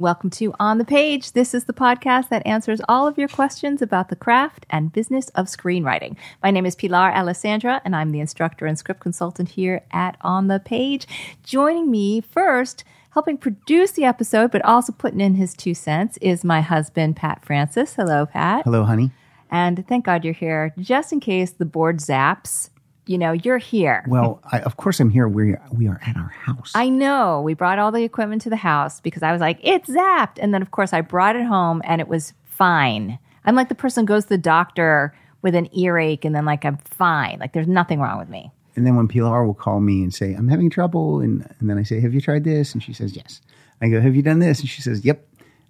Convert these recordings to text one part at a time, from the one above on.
Welcome to On the Page. This is the podcast that answers all of your questions about the craft and business of screenwriting. My name is Pilar Alessandra, and I'm the instructor and script consultant here at On the Page. Joining me first, helping produce the episode, but also putting in his two cents, is my husband, Pat Francis. Hello, Pat. Hello, honey. And thank God you're here, just in case the board zaps. You know, you're here. Well, I, of course I'm here. We we are at our house. I know. We brought all the equipment to the house because I was like, it's zapped. And then, of course, I brought it home and it was fine. I'm like the person goes to the doctor with an earache and then, like, I'm fine. Like, there's nothing wrong with me. and then when Pilar will call me and say I'm having trouble, and and then I say, Have you tried this? And she says yes. I go, Have you done this? And she says, Yep.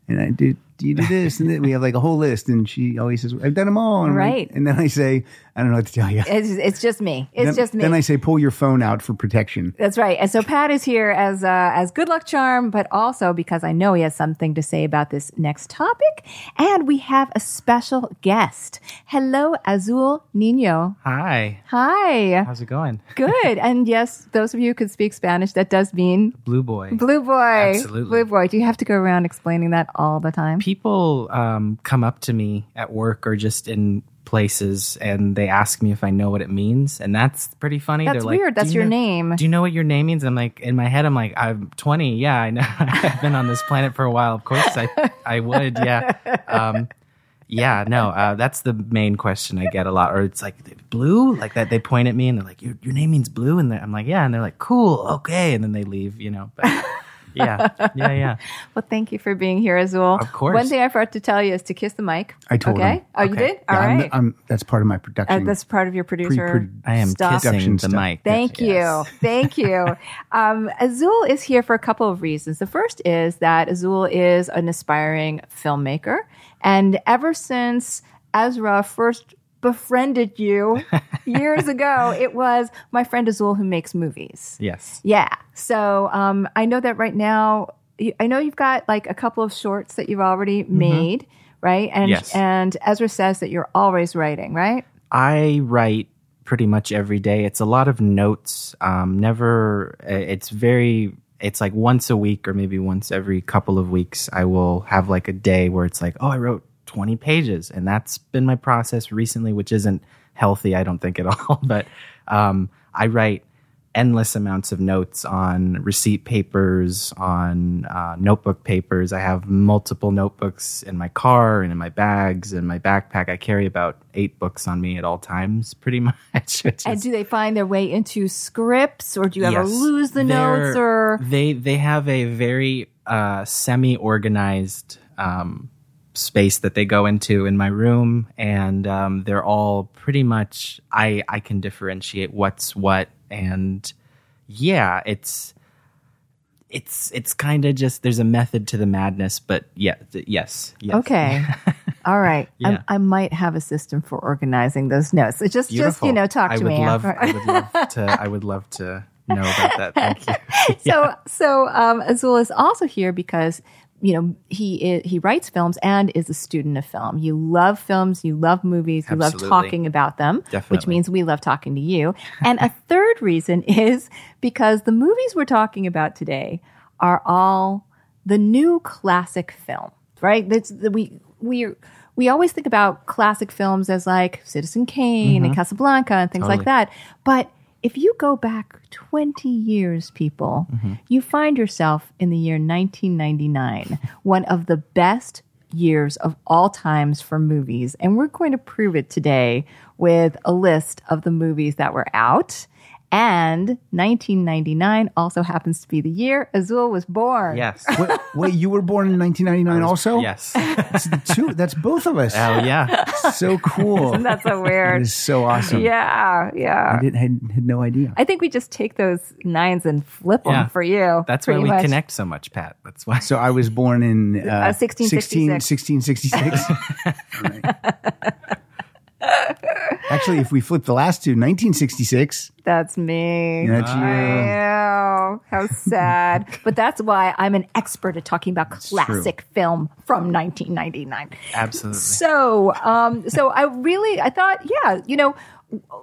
And I do. Do you do this? And then we have like a whole list, and she always says, I've done them all. And I'm like- Right. and then I say, I don't know what to tell you. It's, it's just me. It's then, just me. Then I say, Pull your phone out for protection. That's right. And so Pat is here as uh, as good luck charm, but also because I know he has something to say about this next topic. And we have a special guest. Hello, Azul Nino. Hi. Hi. How's it going? Good. and yes, those of you who could speak Spanish, that does mean Blue Boy. Blue boy. Absolutely. Blue boy. Do you have to go around explaining that all the time? People um, come up to me at work or just in places and they ask me if I know what it means. And that's pretty funny. That's They're weird. "Do That's you your know- name." Do you know what your name means? I'm like, in my head, I'm like, I'm 20. Yeah, I know. I've been on this planet for a while. Of course, I, I would. Yeah. Um, yeah, no, uh, that's the main question I get a lot. Or it's like, blue? Like that, they point at me and they're like, your, your name means blue? And I'm like, yeah. And they're like, cool, okay. And then they leave, you know. But yeah, yeah, yeah. Well, thank you for being here, Azul. Of course. One thing I forgot to tell you is to kiss the mic. I told okay? him. Oh, you did? All Yeah, I'm- I'm, that's part of my Uh, production. that's part of your producer. Pre-produ- I am stuff. kissing the stuff. mic. Thank you. Thank you. Um, Azul is here for a couple of reasons. The first is that Azul is an aspiring filmmaker. And ever since Ezra first befriended you years ago, it was my friend Azul who makes movies. Yes. Yeah. So um, I know that right now, I know you've got like a couple of shorts that you've already made, right? And Yes. and Ezra says that you're always writing, right? I write pretty much every day. It's a lot of notes. Um, never. uh, It's very. It's like once a week or maybe once every couple of weeks. I will have like a day where it's like, oh, I wrote twenty pages, and that's been my process recently, which isn't healthy. I don't think at all. But um, I write endless amounts of notes on receipt papers, on uh, notebook papers. I have multiple notebooks in my car and in my bags and my backpack. I carry about eight books on me at all times, pretty much. And do they find their way into scripts, or do you ever lose the notes? Or they they have a very uh, semi organized um, space that they go into in my room, and um, they're all pretty much I I can differentiate what's what, and yeah, it's. It's it's kind of just there's a method to the madness, but yeah, th- yes, yes. okay, all right. Yeah. I might have a system for organizing those notes. It's just just you know talk I to would me. love. I would love to. I would love to know about that. Thank you. so so um, Azul is also here because you know he is, he writes films and is a student of film. You love films, you love movies, you love talking about them, which means we love talking to you. And a third reason is because the movies we're talking about today are all the new classic film, right? That's the, we we we always think about classic films as like Citizen Kane and Casablanca and things like Mm-hmm. That, but if you go back 20 years, people, Mm-hmm. you find yourself in the year 1999, one of the best years of all times for movies. And we're going to prove it today with a list of the movies that were out. And 1999 also happens to be the year Azul was born. Yes. wait, wait, you were born in 1999 also? Yes. That's two. That's both of us. Oh yeah. So cool. That's so That so weird. is so awesome. yeah, yeah. I didn't had, had no idea. I think we just take those nines and flip them for you. That's why we much. connect so much, Pat. That's why. So I was born in uh, 1666. 1666. All right. Actually, if we flip the last two, 1966. That's me. That's you. I. How sad. but that's why I'm an expert at talking about classic film from 1999. Absolutely. So, um, so I really, I thought, yeah, you know,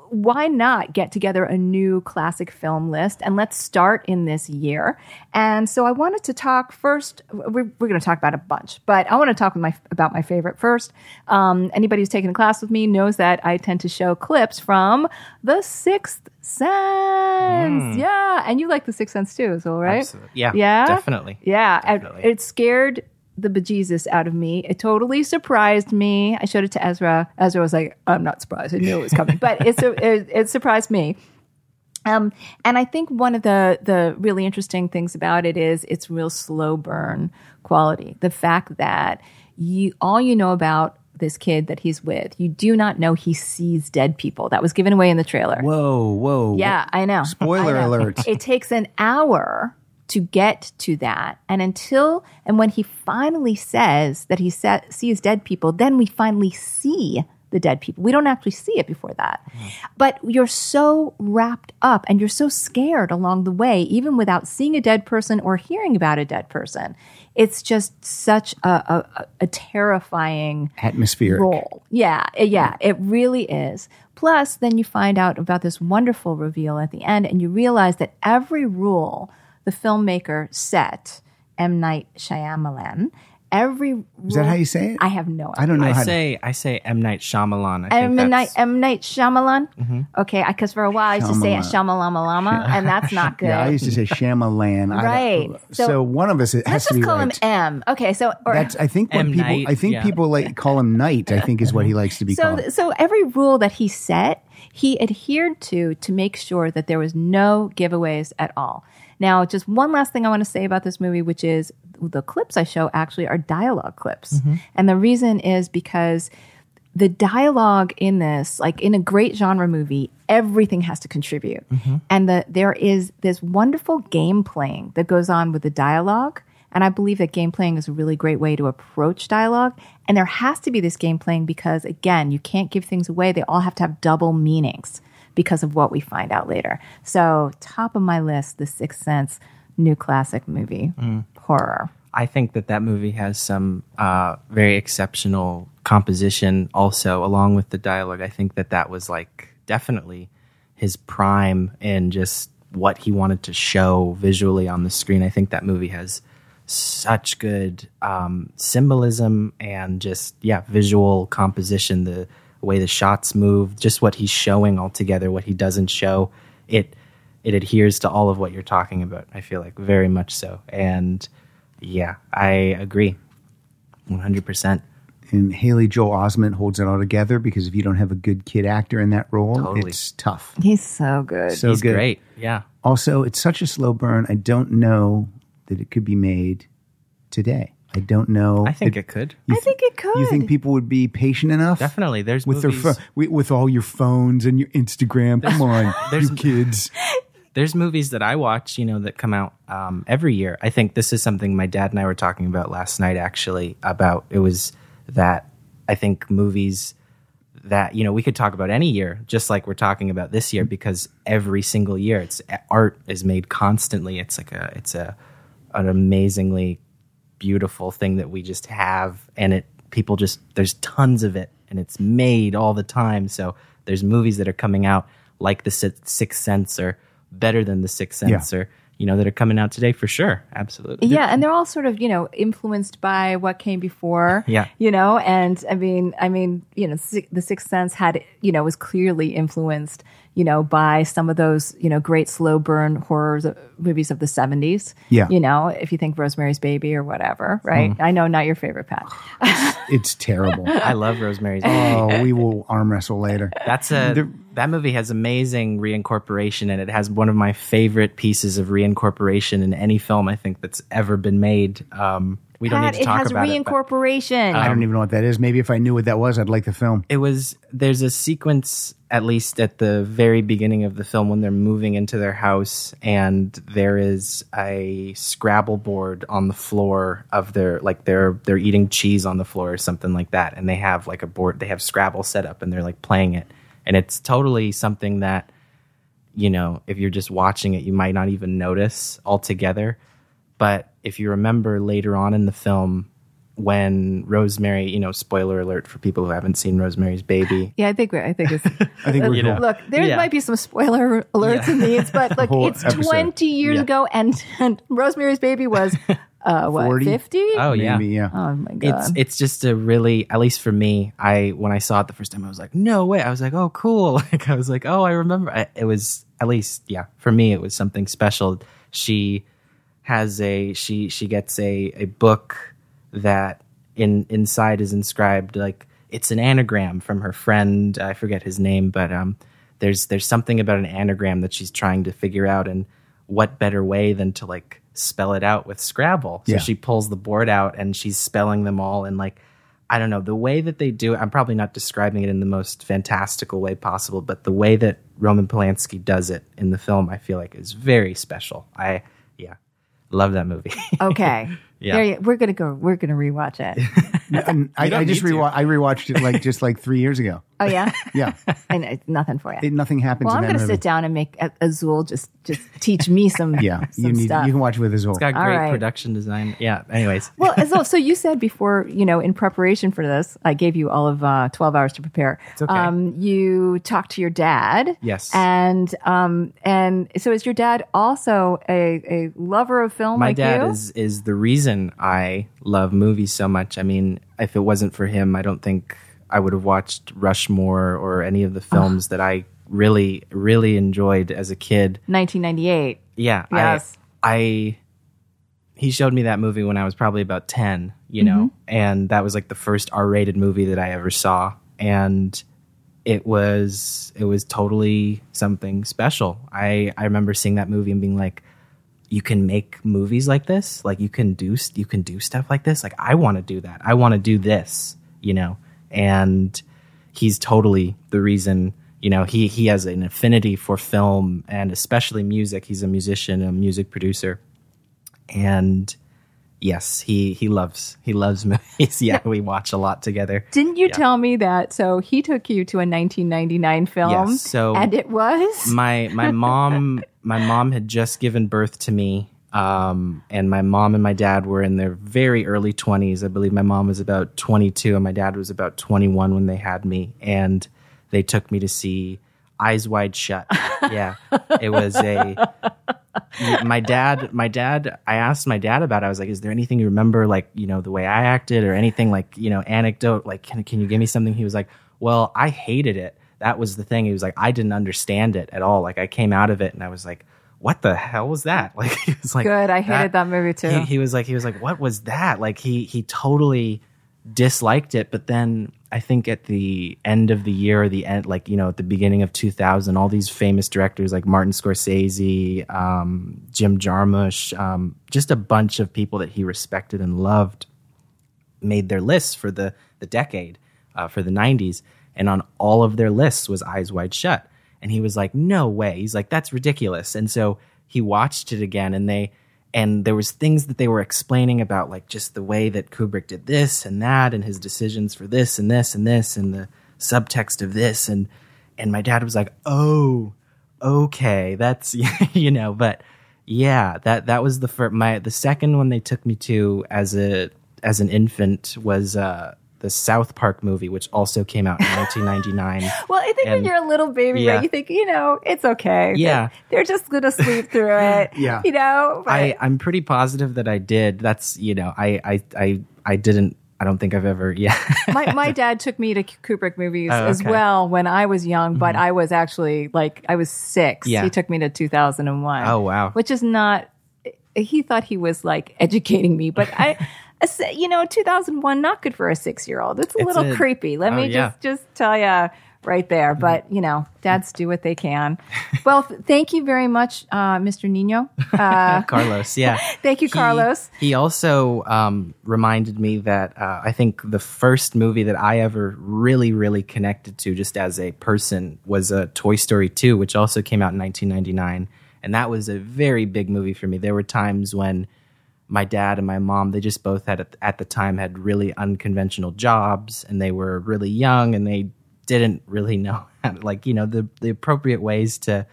why not get together a new classic film list and let's start in this year. And so I wanted to talk first. We're, we're going to talk about a bunch, but I want to talk with my, about my favorite first. Um, anybody who's taken a class with me knows that I tend to show clips from The Sixth Sense. Yeah, and you like The Sixth Sense too, so right? Absolutely. Yeah, yeah, definitely. Yeah, Definitely. it scared the bejesus out of me. It totally surprised me. I showed it to Ezra. Ezra was like, "I'm not surprised. I knew it was coming," but it it, it surprised me. Um, and I think one of the the really interesting things about it is its real slow burn quality. The fact that you all you know about this kid that he's with, you do not know he sees dead people. That was given away in the trailer. Whoa, whoa. Yeah, I know. Spoiler I know. alert. It takes an hour to get to that. And until, and when he finally says that he sa- sees dead people, then we finally see the dead people. We don't actually see it before that. But you're so wrapped up and you're so scared along the way, even without seeing a dead person or hearing about a dead person. It's just such a, a, a terrifying atmosphere role. Yeah, uh, yeah, it really is. Plus, then you find out about this wonderful reveal at the end, and you realize that every rule the filmmaker set, M. Night Shyamalan, every rule, Is that how you say it? I have no idea. I don't know I how say I say M Night Shyamalan. I think M. Night, M. Night Shyamalan. Mm-hmm. Okay, because for a while I used to say it Lama, and that's not good. Yeah, I used to say Shyamalan. I- Right. so, So- one of us has Let's to just be call right. him M. Okay, so or That's I think what M. people Night, I think yeah. people like call him Knight. I think is what he likes to be so called. so every rule that he set he adhered to to make sure that there was no giveaways at all now just one last thing i want to say about this movie which is the clips i show actually are dialogue clips. Mm-hmm. And the reason is because the dialogue in this like in a great genre movie everything has to contribute. Mm-hmm. And the, there is this wonderful game playing that goes on with the dialogue. And I believe that game playing is a really great way to approach dialogue. And there has to be this game playing because, again, you can't give things away. They all have to have double meanings because of what we find out later. So, top of my list, The Sixth Sense, new classic movie, horror. I think that that movie has some uh, very exceptional composition also along with the dialogue. I think that that was like definitely his prime in just what he wanted to show visually on the screen. I think that movie has such good um, symbolism and just yeah visual composition the way the shots move just what he's showing altogether what he doesn't show it it adheres to all of what you're talking about i feel like very much so and yeah i agree 100% and Haley Joel Osment holds it all together because if you don't have a good kid actor in that role, Totally. it's tough. He's so good. So he's good. great yeah Also, it's such a slow burn. I don't know that it could be made today. I don't know. i think that- it could I think it could. You think people would be patient enough? definitely there's With movies their pho- with, with all your phones and your Instagram. Come on, there's- you kids. there's movies that I watch, you know, that come out um, every year. I think this is something my dad and I were talking about last night. Actually, about it was that I think movies that you know we could talk about any year, just like we're talking about this year, because every single year, it's art is made constantly. It's like a it's a an amazingly beautiful thing that we just have, and it people just there's tons of it, and it's made all the time. So there's movies that are coming out like the Sixth Sense or better than the Sixth Sense Yeah. or you know that are coming out today for sure. Absolutely. Yeah, and they're all sort of you know influenced by what came before. Yeah. you know, and I mean, I mean, you know, the Sixth Sense had you know was clearly influenced you know, by some of those, you know, great slow burn horror movies of the 70s. Yeah. You know, if you think Rosemary's Baby or whatever, right? I know not your favorite, Pat. It's terrible. I love Rosemary's. Baby. Oh, we will arm wrestle later. That's a that movie has amazing reincorporation, and it has one of my favorite pieces of reincorporation in any film I think that's ever been made. Um, we don't Pat, need to it talk has about it. but- reincorporation. I don't even know what that is. Maybe if I knew what that was, I'd like the film. it was there's a sequence at least at the very beginning of the film when they're moving into their house and there is a scrabble board on the floor of their like they're they're eating cheese on the floor or something like that and they have like a board they have scrabble set up and they're like playing it and it's totally something that you know if you're just watching it you might not even notice altogether but if you remember later on in the film when Rosemary, you know, spoiler alert for people who haven't seen Rosemary's Baby. yeah, I think I think it's I think we're You know. cool. Look, there Yeah. might be some spoiler alerts in these, but look, whole it's episode. 20 years Yeah. ago and, and Rosemary's Baby was uh what, 50? Oh yeah. Maybe, yeah. Oh my god. It's it's just a really at least for me I when I saw it the first time I was like no way I was like oh cool like I was like oh I remember I, it was at least yeah for me it was something special she has a she she gets a a book that in inside is inscribed like it's an anagram from her friend I forget his name but um there's there's something about an anagram that she's trying to figure out and what better way than to like spell it out with Scrabble so Yeah. she pulls the board out and she's spelling them all and like I don't know the way that they do it. I'm probably not describing it in the most fantastical way possible, but the way that Roman Polanski does it in the film, I feel like is very special. I love that movie. okay. Yeah. There you, we're gonna go. We're gonna rewatch it. And I, I just rewa- I rewatched it like just like three years ago. Oh yeah, Yeah, and it's nothing for you. it, nothing happens. well, in I'm gonna sit down and make A- Azul just just teach me some Yeah, some you need stuff. you can watch it with Azul. it's got great right. production design. Yeah. Anyways, well, Azul, so you said before, you know, in preparation for this, I gave you all of uh, 12 hours to prepare. It's okay. Um, you talked to your dad. Yes. And um, and so is your dad also a, a lover of film my like dad you? is is the reason I love movies so much. I mean, if it wasn't for him, I don't think I would have watched Rushmore or any of the films that I really really enjoyed as a kid. 1998. Yeah. Yes. I, I he showed me that movie when I was probably about 10, you know, mm-hmm. and that was like the first R-rated movie that I ever saw and it was it was totally something special. I I remember seeing that movie and being like you can make movies like this? Like you can do you can do stuff like this? Like I want to do that. I want to do this, you know. And he's totally the reason you know he he has an affinity for film and especially music he's a musician a music producer and yes he he loves he loves movies yeah we watch a lot together Didn't you tell me that? So he took you to a 1999 film, Yes, so- and it was my my mom my mom had just given birth to me um, and my mom and my dad were in their very early 20s i believe my mom was about 22 and my dad was about 21 when they had me and they took me to see eyes wide shut. Yeah it was a my dad my dad i asked my dad about it. I was like is there anything you remember like you know the way i acted or anything like you know anecdote like can, can you give me something? He was like well i hated it that was the thing he was like i didn't understand it at all like i came out of it and i was like what the hell was that like he was like good. I hated that, movie too. he, he was like he was like what was that like he he totally disliked it but then i think at the end of the year or the end like you know at the beginning of 2000 all these famous directors like martin scorsese um, jim jarmusch um, just a bunch of people that he respected and loved made their lists for the the decade uh, for the 90s and on all of their lists was eyes wide shut. And he was like no way. He's like that's ridiculous. And so he watched it again and they and there was things that they were explaining about like just the way that kubrick did this and that and his decisions for this and this and this and the subtext of this. And and my dad was like oh okay that's you know but yeah that that was the first my the second one they took me to as a as an infant was uh the South Park movie, which also came out in 1999. Well, I think when you're a little baby, Yeah. right, you think, you know, it's okay. Yeah. They're just going to sleep through it. Yeah. You know? But- I, I'm pretty positive that I did. That's you know, I I I, I didn't I don't think I've ever. Yeah. my my dad took me to Kubrick movies Oh, as okay. Mm-hmm. well when I was young, but I was actually like I was six. Yeah. He took me to 2001. Oh, wow. Which is not. He thought he was like educating me, but I. a You know, 2001, not good for a six year old. It's a It's little a- creepy. Let oh, me yeah. just just tell you right there. But you know, dads do what they can. Well, th- thank you very much, uh, Mr. Nino. Uh, Carlos. Yeah. Thank you, He- Carlos. He, also um, reminded me that uh, I think the first movie that I ever really, really connected to, just as a person, was uh, Toy Story 2, which also came out in 1999. And that was a very big movie for me. There were times when my dad and my mom, they just both had, at the time, had really unconventional jobs and they were really young and they didn't really know, how to, like, you know, the, the appropriate ways to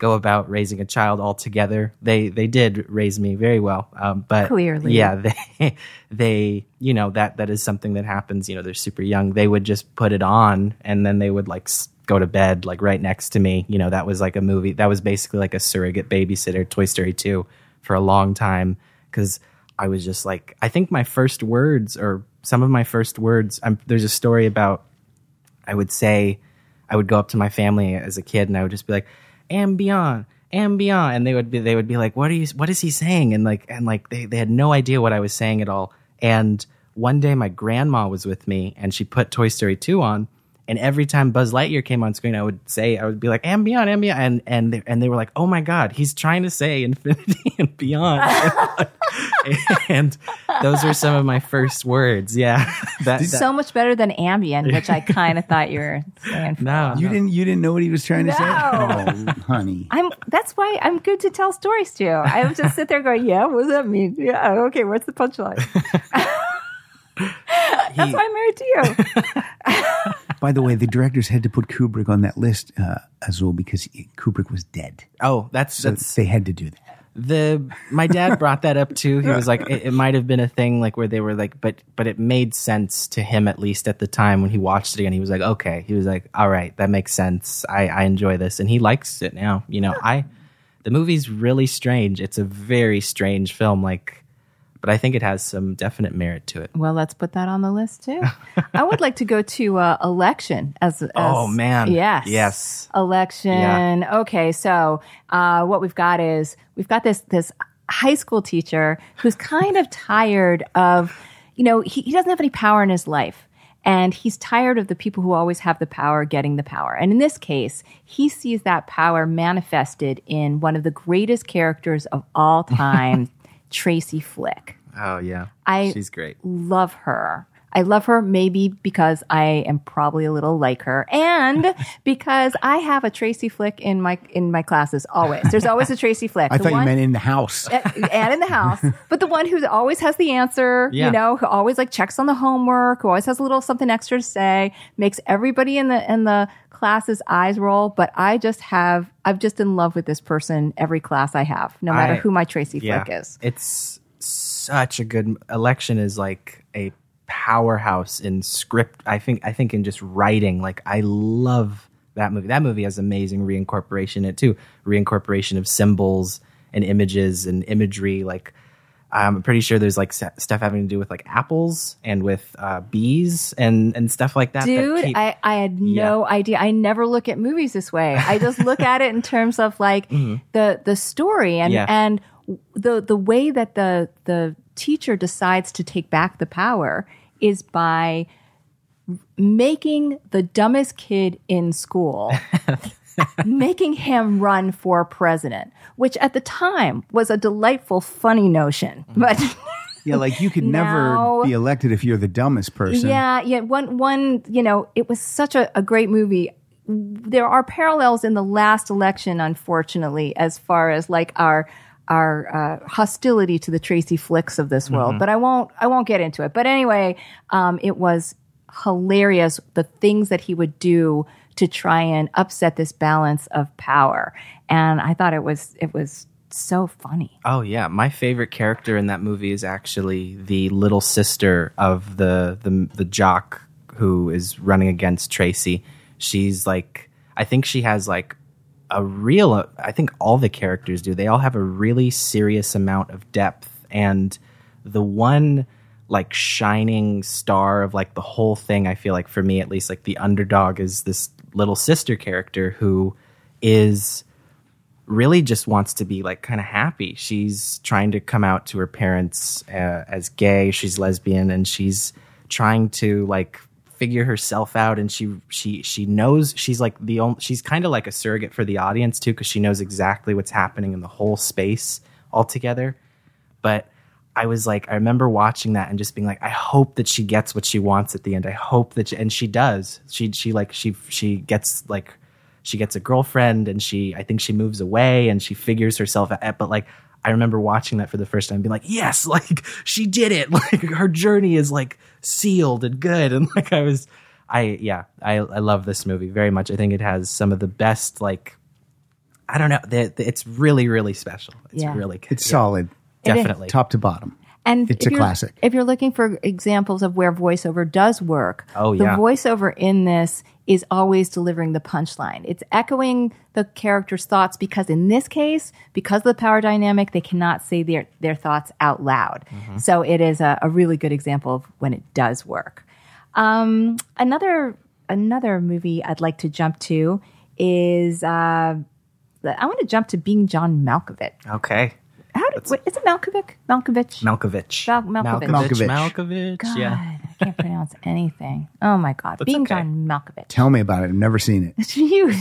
go about raising a child altogether. They they did raise me very well, um, but Clearly. yeah, they they you know that that is something that happens. You know, they're super young. They would just put it on, and then they would like go to bed like right next to me. You know, that was like a movie. That was basically like a surrogate babysitter. Toy Story two for a long time because I was just like I think my first words or some of my first words. I'm, there's a story about I would say, I would go up to my family as a kid and I would just be like, Ambion, Ambion. And they would be, they would be like, what are you, what is he saying? And like, and like, they, they had no idea what I was saying at all. And one day my grandma was with me and she put Toy Story 2 on. And every time Buzz Lightyear came on screen, I would say, I would be like, Ambion, Ambion. And, and, they, and they were like, oh my God, he's trying to say infinity and beyond. and those were some of my first words. Yeah. that, that- So much better than Ambien, which I kind of thought you were saying. no, You no. didn't you didn't know what he was trying to say? Oh, honey. I'm. That's why I'm good to tell stories to. I would just sit there going, "Yeah, what does that mean? Yeah, okay. What's the punchline?" that's why I'm married to you. By the way, the directors had to put Kubrick on that list, uh, Azul, because he- Kubrick was dead. Oh, that's So that's they had to do that. the my dad brought that up too. He was like, it, it might have been a thing like where they were like, but but it made sense to him at least at the time when he watched it again. He was like, okay, he was like, all right, that makes sense. I I enjoy this, and he likes it now. You know, I the movie's really strange. It's a very strange film, like. But I think it has some definite merit to it. Well, let's put that on the list too. I would like to go to uh, election as, as. Oh, man. Yes. Yes. Election. Okay, so uh, what we've got is we've got this this high school teacher who's kind of tired of, you know, he, he doesn't have any power in his life. And he's tired of the people who always have the power getting the power. And in this case, he sees that power manifested in one of the greatest characters of all time, Tracy Flick. Oh yeah, I- she's great. love her. I love her maybe because I am probably a little like her and because I have a Tracy Flick in my in my classes always. There's always a Tracy Flick. I The thought one- you meant in the house. and in the house, but the one who always has the answer, Yeah. you know, who always like checks on the homework, who always has a little something extra to say, makes everybody in the in the classes eyes roll. But I just have, I'm just in love with this person every class I have, no matter I- who my Tracy Flick is. It's such a good election is like a powerhouse in script. I think I think in just writing. Like I love that movie. That movie has amazing reincorporation in it too. Reincorporation of symbols and images and imagery. Like I'm pretty sure there's like stuff having to do with like apples and with uh, bees and and stuff like that. that Dude, keep- I, I had no idea. I never look at movies this way. I just look at it in terms of like the the story and Mm-hmm. Yeah. and the the way that the the teacher decides to take back the power is by making the dumbest kid in school making him run for president, which at the time was a delightful funny notion. Mm-hmm. But Yeah, like you could Now- never be elected if you're the dumbest person. Yeah, yeah. One, one. You know, it was such a, a great movie. There are parallels in the last election, unfortunately, as far as like our our uh, hostility to the Tracy Flicks of this world. But I won't. I won't get into it. But anyway, um, it was hilarious the things that he would do to try and upset this balance of power, and I thought it was it was so funny. Oh yeah, my favorite character in that movie is actually the little sister of the the the jock who is running against Tracy. She's like I think she has like a real I think all the characters do. They all have a really serious amount of depth and the one like shining star of like the whole thing. I feel like for me at least, like the underdog is this little sister character who is really just wants to be like kind of happy. She's trying to come out to her parents uh, as gay. She's lesbian and she's trying to like figure herself out and she she she knows she's like the only she's kind of like a surrogate for the audience too cuz she knows exactly what's happening in the whole space altogether. But I was like, I remember watching that and just being like, I hope that she gets what she wants at the end. I hope that, she, and she does. She she like she she gets like she gets a girlfriend and she I think she moves away and she figures herself out. But like I remember watching that for the first time, being like, yes, like she did it. Like her journey is like sealed and good. And like I was, I yeah, I I love this movie very much. I think it has some of the best like. I don't know. The, the- it's really, really special. It's Yeah. really good. It's Yeah, solid, Definitely. top to bottom. And It's if a you're- classic. If you're looking for examples of where voiceover does work, Oh, the yeah. voiceover in this is always delivering the punchline. It's echoing the character's thoughts because in this case, because of the power dynamic, they cannot say their, their thoughts out loud. Mm-hmm. So it is a, a really good example of when it does work. Um, another another movie I'd like to jump to is uh, I want to jump to Being John Malkovich. Okay. How did, wait, is it Malkovich? Malkovich? Malkovich. Mal- Malkovich. Malkovich. Malkovich. Malkovich. God, Yeah. I can't pronounce anything. Oh my God. Being okay. John Malkovich. Tell me about it. I've never seen it. You-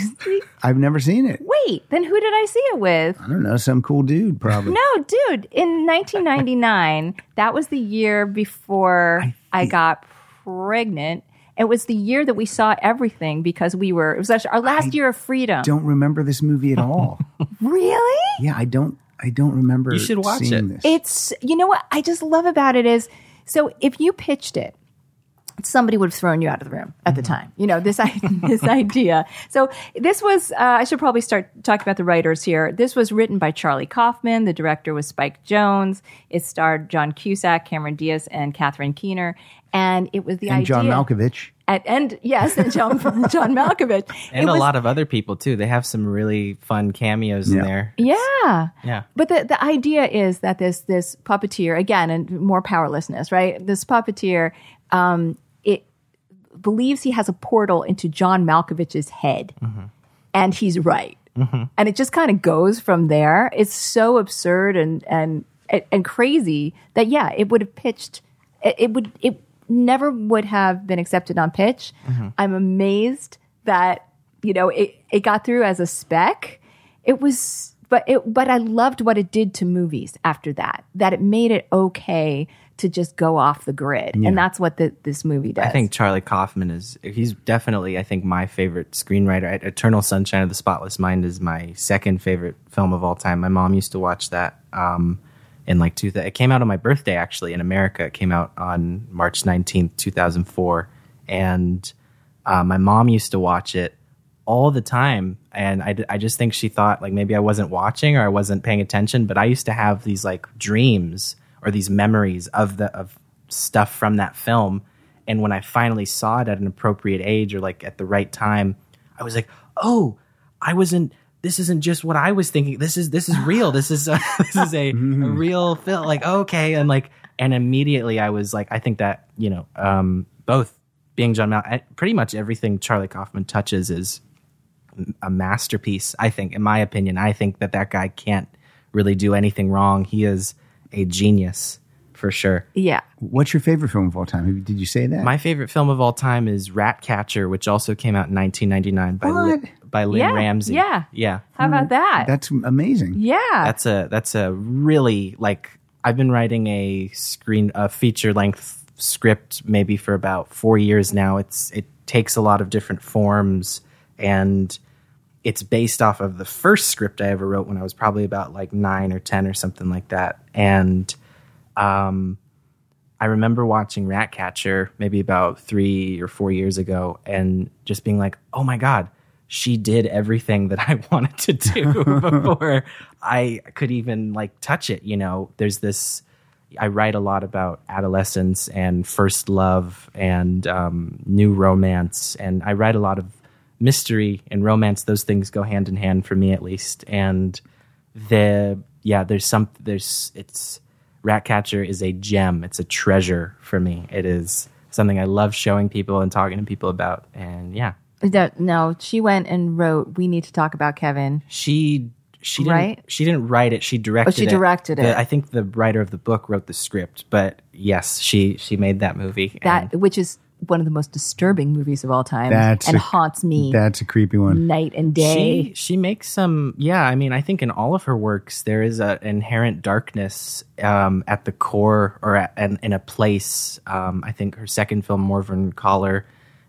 I've never seen it. Wait, then who did I see it with? I don't know. Some cool dude, probably. No, dude, in 1999, that was the year before I got pregnant. It was the year that we saw everything because we were, it was actually our last year of freedom. Don't remember this movie at all. Really? yeah, I don't. I don't remember. You should watch seeing it. This. It's, you know what I just love about it is, so if you pitched it, somebody would have thrown you out of the room at the time. You know, this, this idea. So this was, uh, I should probably start talking about the writers here. This was written by Charlie Kaufman. The director was Spike Jonze. It starred John Cusack, Cameron Diaz, and Catherine Keener. And it was the and idea. John Malkovich. At, and yes, and John, John Malkovich. And It a lot of other people too. They have some really fun cameos Yeah. in there. Yeah. Yeah. But the, the idea is that this this puppeteer again and more powerlessness, right? This puppeteer um, it believes he has a portal into John Malkovich's head, and he's right. And it just kind of goes from there. It's so absurd and and and crazy that yeah, it would have pitched. It, it would it never would have been accepted on pitch. I'm amazed that you know it it got through as a spec. It was but it but I loved what it did to movies after that. That it made it okay to just go off the grid, and that's what the, this movie does. I think Charlie Kaufman is he's definitely I think my favorite screenwriter. Eternal Sunshine of the Spotless Mind is my second favorite film of all time. My mom used to watch that um, in like two. It came out on my birthday actually in America. It came out on March nineteenth, two thousand four, and uh, my mom used to watch it all the time and I, I just think she thought like maybe i wasn't watching or i wasn't paying attention but i used to have these like dreams or these memories of the of stuff from that film. And when i finally saw it at an appropriate age or like at the right time i was like oh i wasn't this isn't just what i was thinking. This is this is real. This is a, this is a, a real film. Like okay. And like and immediately i was like i think that you know um both being john mal pretty much everything charlie kaufman touches is a masterpiece. I think, in my opinion, I think that that guy can't really do anything wrong. He is a genius for sure. yeah, What's your favorite film of all time? Did you say that? My favorite film of all time is Ratcatcher, which also came out in 1999 by What? Li- by Lynne Yeah, Ramsay. yeah. yeah. how about hmm. that? That's amazing. yeah, That's a that's a really like I've been writing a screen a feature length script maybe for about four years now. It's it takes a lot of different forms and it's based off of the first script I ever wrote when I was probably about like nine or ten or something like that. And um I remember watching Ratcatcher maybe about three or four years ago and just being like, oh my God, she did everything that I wanted to do before I could even like touch it. You know, there's this, I write a lot about adolescence and first love and um, new romance. And I write a lot of mystery and romance. Those things go hand in hand for me at least. And the, yeah, there's some, there's, it's, Ratcatcher is a gem. It's a treasure for me. It is something I love showing people and talking to people about. And yeah, No, no, she went and wrote. We need to talk about Kevin. she she didn't Right? she didn't write it. She directed. Oh, she it. directed The- it. I think the writer of the book wrote the script, but yes, she she made that movie. That which is one of the most disturbing movies of all time, That's and a- haunts me That's a creepy one. night and day. She she makes some yeah. I mean, I think in all of her works there is an inherent darkness um, at the core or at, and in a place. Um, I think her second film, Morvern Callar,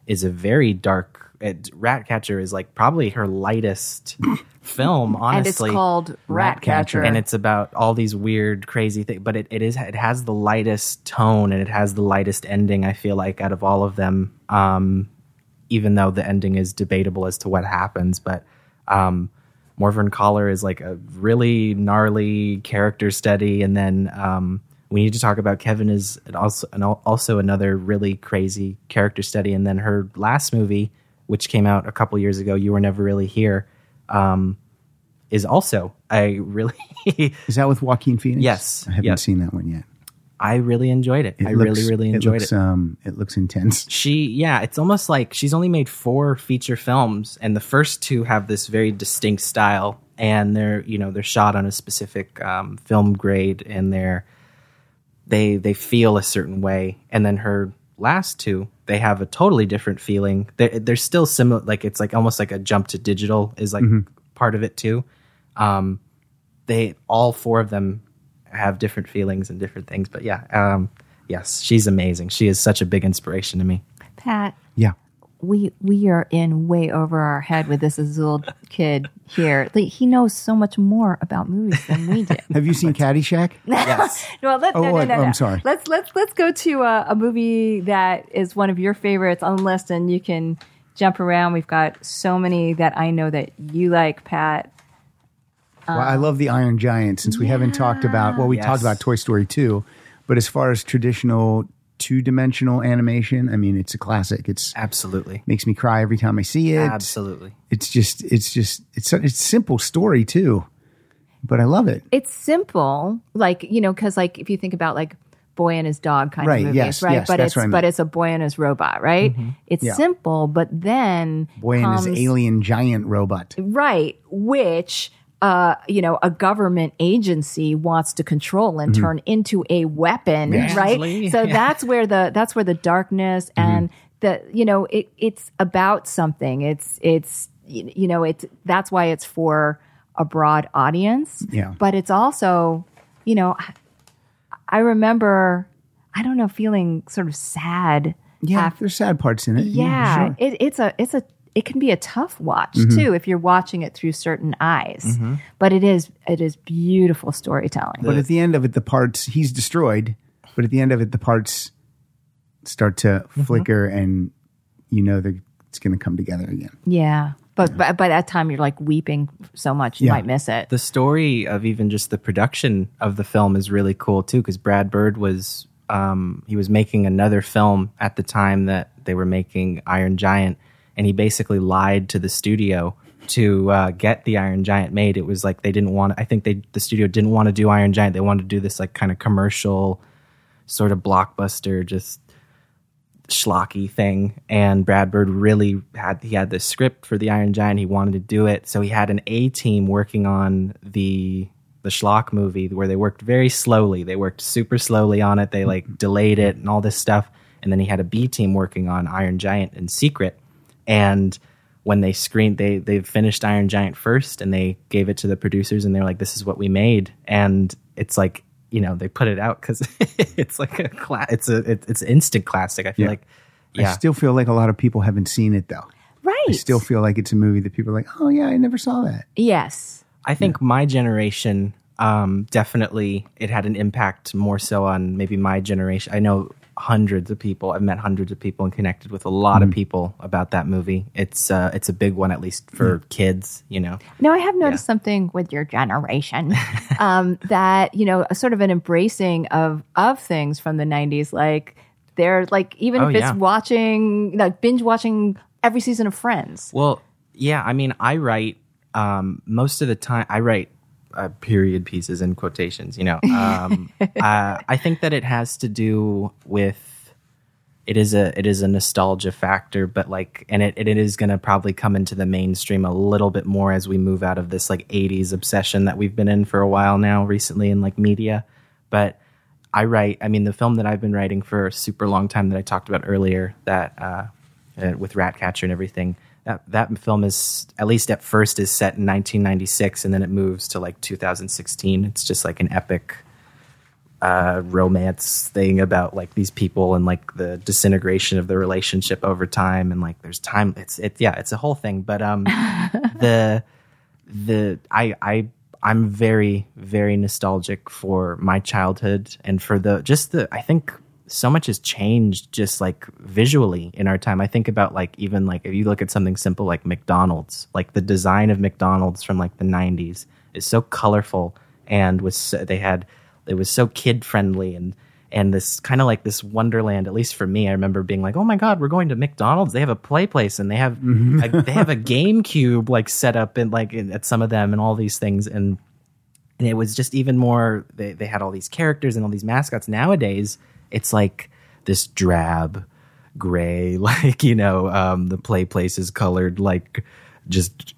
is a very dark. It, Ratcatcher is like probably her lightest film, honestly. and it's called Ratcatcher. and it's about all these weird, crazy things. But it, it is it has the lightest tone and it has the lightest ending. I feel like out of all of them, um, even though the ending is debatable as to what happens. But um, Morvern Callar is like a really gnarly character study, and then um, we need to talk about Kevin is an also an, also another really crazy character study, and then her last movie, which came out a couple years ago, You Were Never Really Here. Um, is also I really Is that with Joaquin Phoenix? Yes. I haven't Yes. seen that one yet. I really enjoyed it. It I looks- really really enjoyed looks, it. Um, it looks intense. she yeah it's almost like she's only made four feature films and the first two have this very distinct style and they're you know they're shot on a specific um, film grade and they're they they feel a certain way and then her last two they have a totally different feeling. They're, they're still similar like it's like almost like a jump to digital is like part of it too. Um they all four of them have different feelings and different things but yeah um yes she's amazing. She is such a big inspiration to me. Pat, Yeah. We we are in way over our head with this Azul kid here. Like, he knows so much more about movies than we do. Have you seen Caddyshack? yes No, let, Oh, no, no, I- no, no. I'm sorry. Let's let's let's go to a, a movie that is one of your favorites on the list, and you can jump around. We've got so many that I know that you like, Pat. well, I love the Iron Giant since we haven't talked about, well, we Yes. talked about Toy Story 2, but as far as traditional two dimensional animation, I mean, it's a classic. It's absolutely makes me cry every time I see it. absolutely It's just, it's just, it's a, it's simple story too, but I love it. It's simple, like you know, because like if you think about like boy and his dog kind Right, of movies, yes, right? yes, but that's it's what I meant. but it's a boy and his robot, right? Mm-hmm. It's Yeah. simple, but then Boy and his alien giant robot. right, which. Uh, you know, a government agency wants to control and turn into a weapon, Yes. right? So yeah. that's where the that's where the darkness and the you know it it's about something. It's it's you know it's that's why it's for a broad audience. Yeah. but it's also you know I- remember I don't know feeling sort of sad. Yeah, af- there's sad parts in it. yeah, sure. Mm-hmm. it, it's a it's a it can be a tough watch too if you're watching it through certain eyes. But it is it is beautiful storytelling. But at the end of it, the parts he's destroyed. But at the end of it, the parts start to Mm-hmm. flicker, and you know that it's going to come together again. yeah, but by, by that time you're like weeping so much you Yeah. might miss it. the story of even just the production of the film is really cool too because brad bird was um, he was making another film at the time that they were making iron giant and he basically lied to the studio to uh, get the iron giant made. It was like they didn't want i think they the studio didn't want to do iron giant. They wanted to do this like kind of commercial sort of blockbuster just schlocky thing. And Brad Bird really had he had the script for the Iron Giant. He wanted to do it. So he had an A team working on the the schlock movie where they worked very slowly. They worked super slowly on it. They like delayed it and all this stuff. And then he had a B team working on Iron Giant in secret and when they screened they they finished Iron Giant first and they gave it to the producers and they're like this is what we made and it's like you know they put it out because it's like a cla- it's a it, it's instant classic I feel Yeah. like yeah I still feel like a lot of people haven't seen it though. right. I still feel like it's a movie that people are like, oh yeah, I never saw that. yes. I think my generation um, definitely it had an impact more so on maybe my generation. I know hundreds of people. I've met hundreds of people and connected with a lot of people about that movie. It's uh, it's a big one, at least for kids. You know, No, I have noticed something with your generation um, that you know, a sort of an embracing of of things from the '90s. Like they're like even Oh, if it's yeah. watching, like binge watching every season of Friends. Well, yeah, I mean, I write um, most of the time. I write uh, period pieces in quotations. You know, um, uh, I think that it has to do with it is a it is a nostalgia factor, but like, and it it is going to probably come into the mainstream a little bit more as we move out of this like '80s obsession that we've been in for a while now, recently in like media. But I write, I mean, the film that I've been writing for a super long time that I talked about earlier, that uh, uh, with Ratcatcher and everything. That that film is at least at first is set in 1996, and then it moves to like 2016. It's just like an epic uh, romance thing about like these people and like the disintegration of the relationship over time, and like there's time. It's it yeah, it's a whole thing. But um, the the I I I'm very very nostalgic for my childhood and for the just the I think so much has changed just like visually in our time. I think about like even like if you look at something simple like McDonald's, like the design of McDonald's from like the 90s is so colorful and was so, they had it was so kid friendly and and this kind of like this wonderland at least for me i remember being like oh my god we're going to mcdonald's. They have a play place and they have mm-hmm. a, they have a gamecube like set up in like in, at some of them and all these things. And and it was just even more they, they had all these characters and all these mascots nowadays it's like this drab gray like you know um the play place is colored like just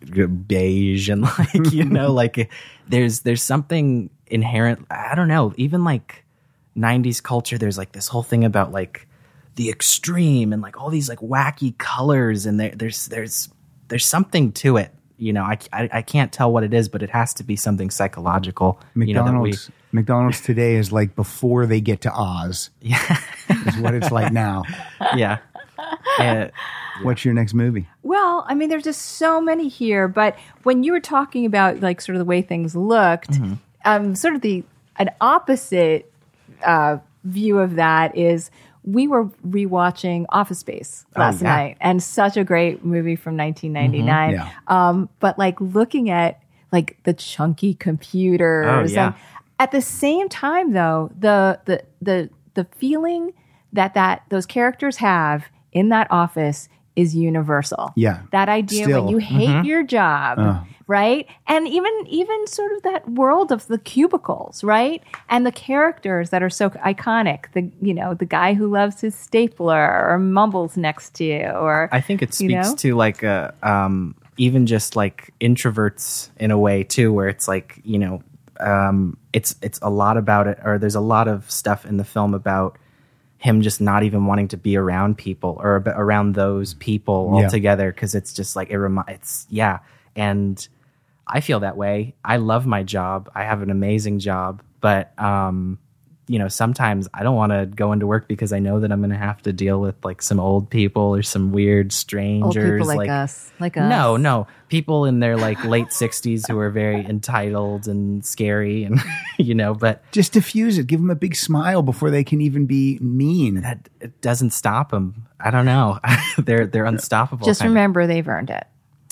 beige and like you know like there's there's something inherent i don't know even like 90s culture there's like this whole thing about like the extreme and like all these like wacky colors and there, there's there's there's something to it you know I, I i can't tell what it is but it has to be something psychological you know that we McDonald's McDonald's today is like before they get to Oz. yeah Is what it's like now. yeah Uh, What's your next movie? Well, I mean, there's just so many here. But when you were talking about like sort of the way things looked, Mm-hmm. um, sort of the an opposite uh, view of that is we were rewatching Office Space last Oh, yeah. night, and such a great movie from 1999. Yeah. Um, but like looking at like the chunky computers, Oh, yeah. and at the same time, though, the the the the feeling that that those characters have in that office is universal. Yeah. that idea Still. when you hate mm-hmm. your job, uh. right? And even even sort of that world of the cubicles, right? And the characters that are so iconic. The you know the guy who loves his stapler or mumbles next to you, or I think it You speaks know? to like a um, even just like introverts in a way too, where it's like you know um, it's it's a lot about it, or there's a lot of stuff in the film about him just not even wanting to be around people or ab- around those people Yeah. altogether because it's just like it remi- it's yeah and I feel that way. I love my job. I have an amazing job, but um, you know, sometimes I don't want to go into work because I know that I'm going to have to deal with like some old people or some weird old strangers, people like, us, like us. No, no, people in their like late 60s who are very entitled and scary, and you know, but Just diffuse it. Give them a big smile before they can even be mean. that it doesn't stop them. I don't know. they're they're unstoppable. Just kind of. remember they've earned it.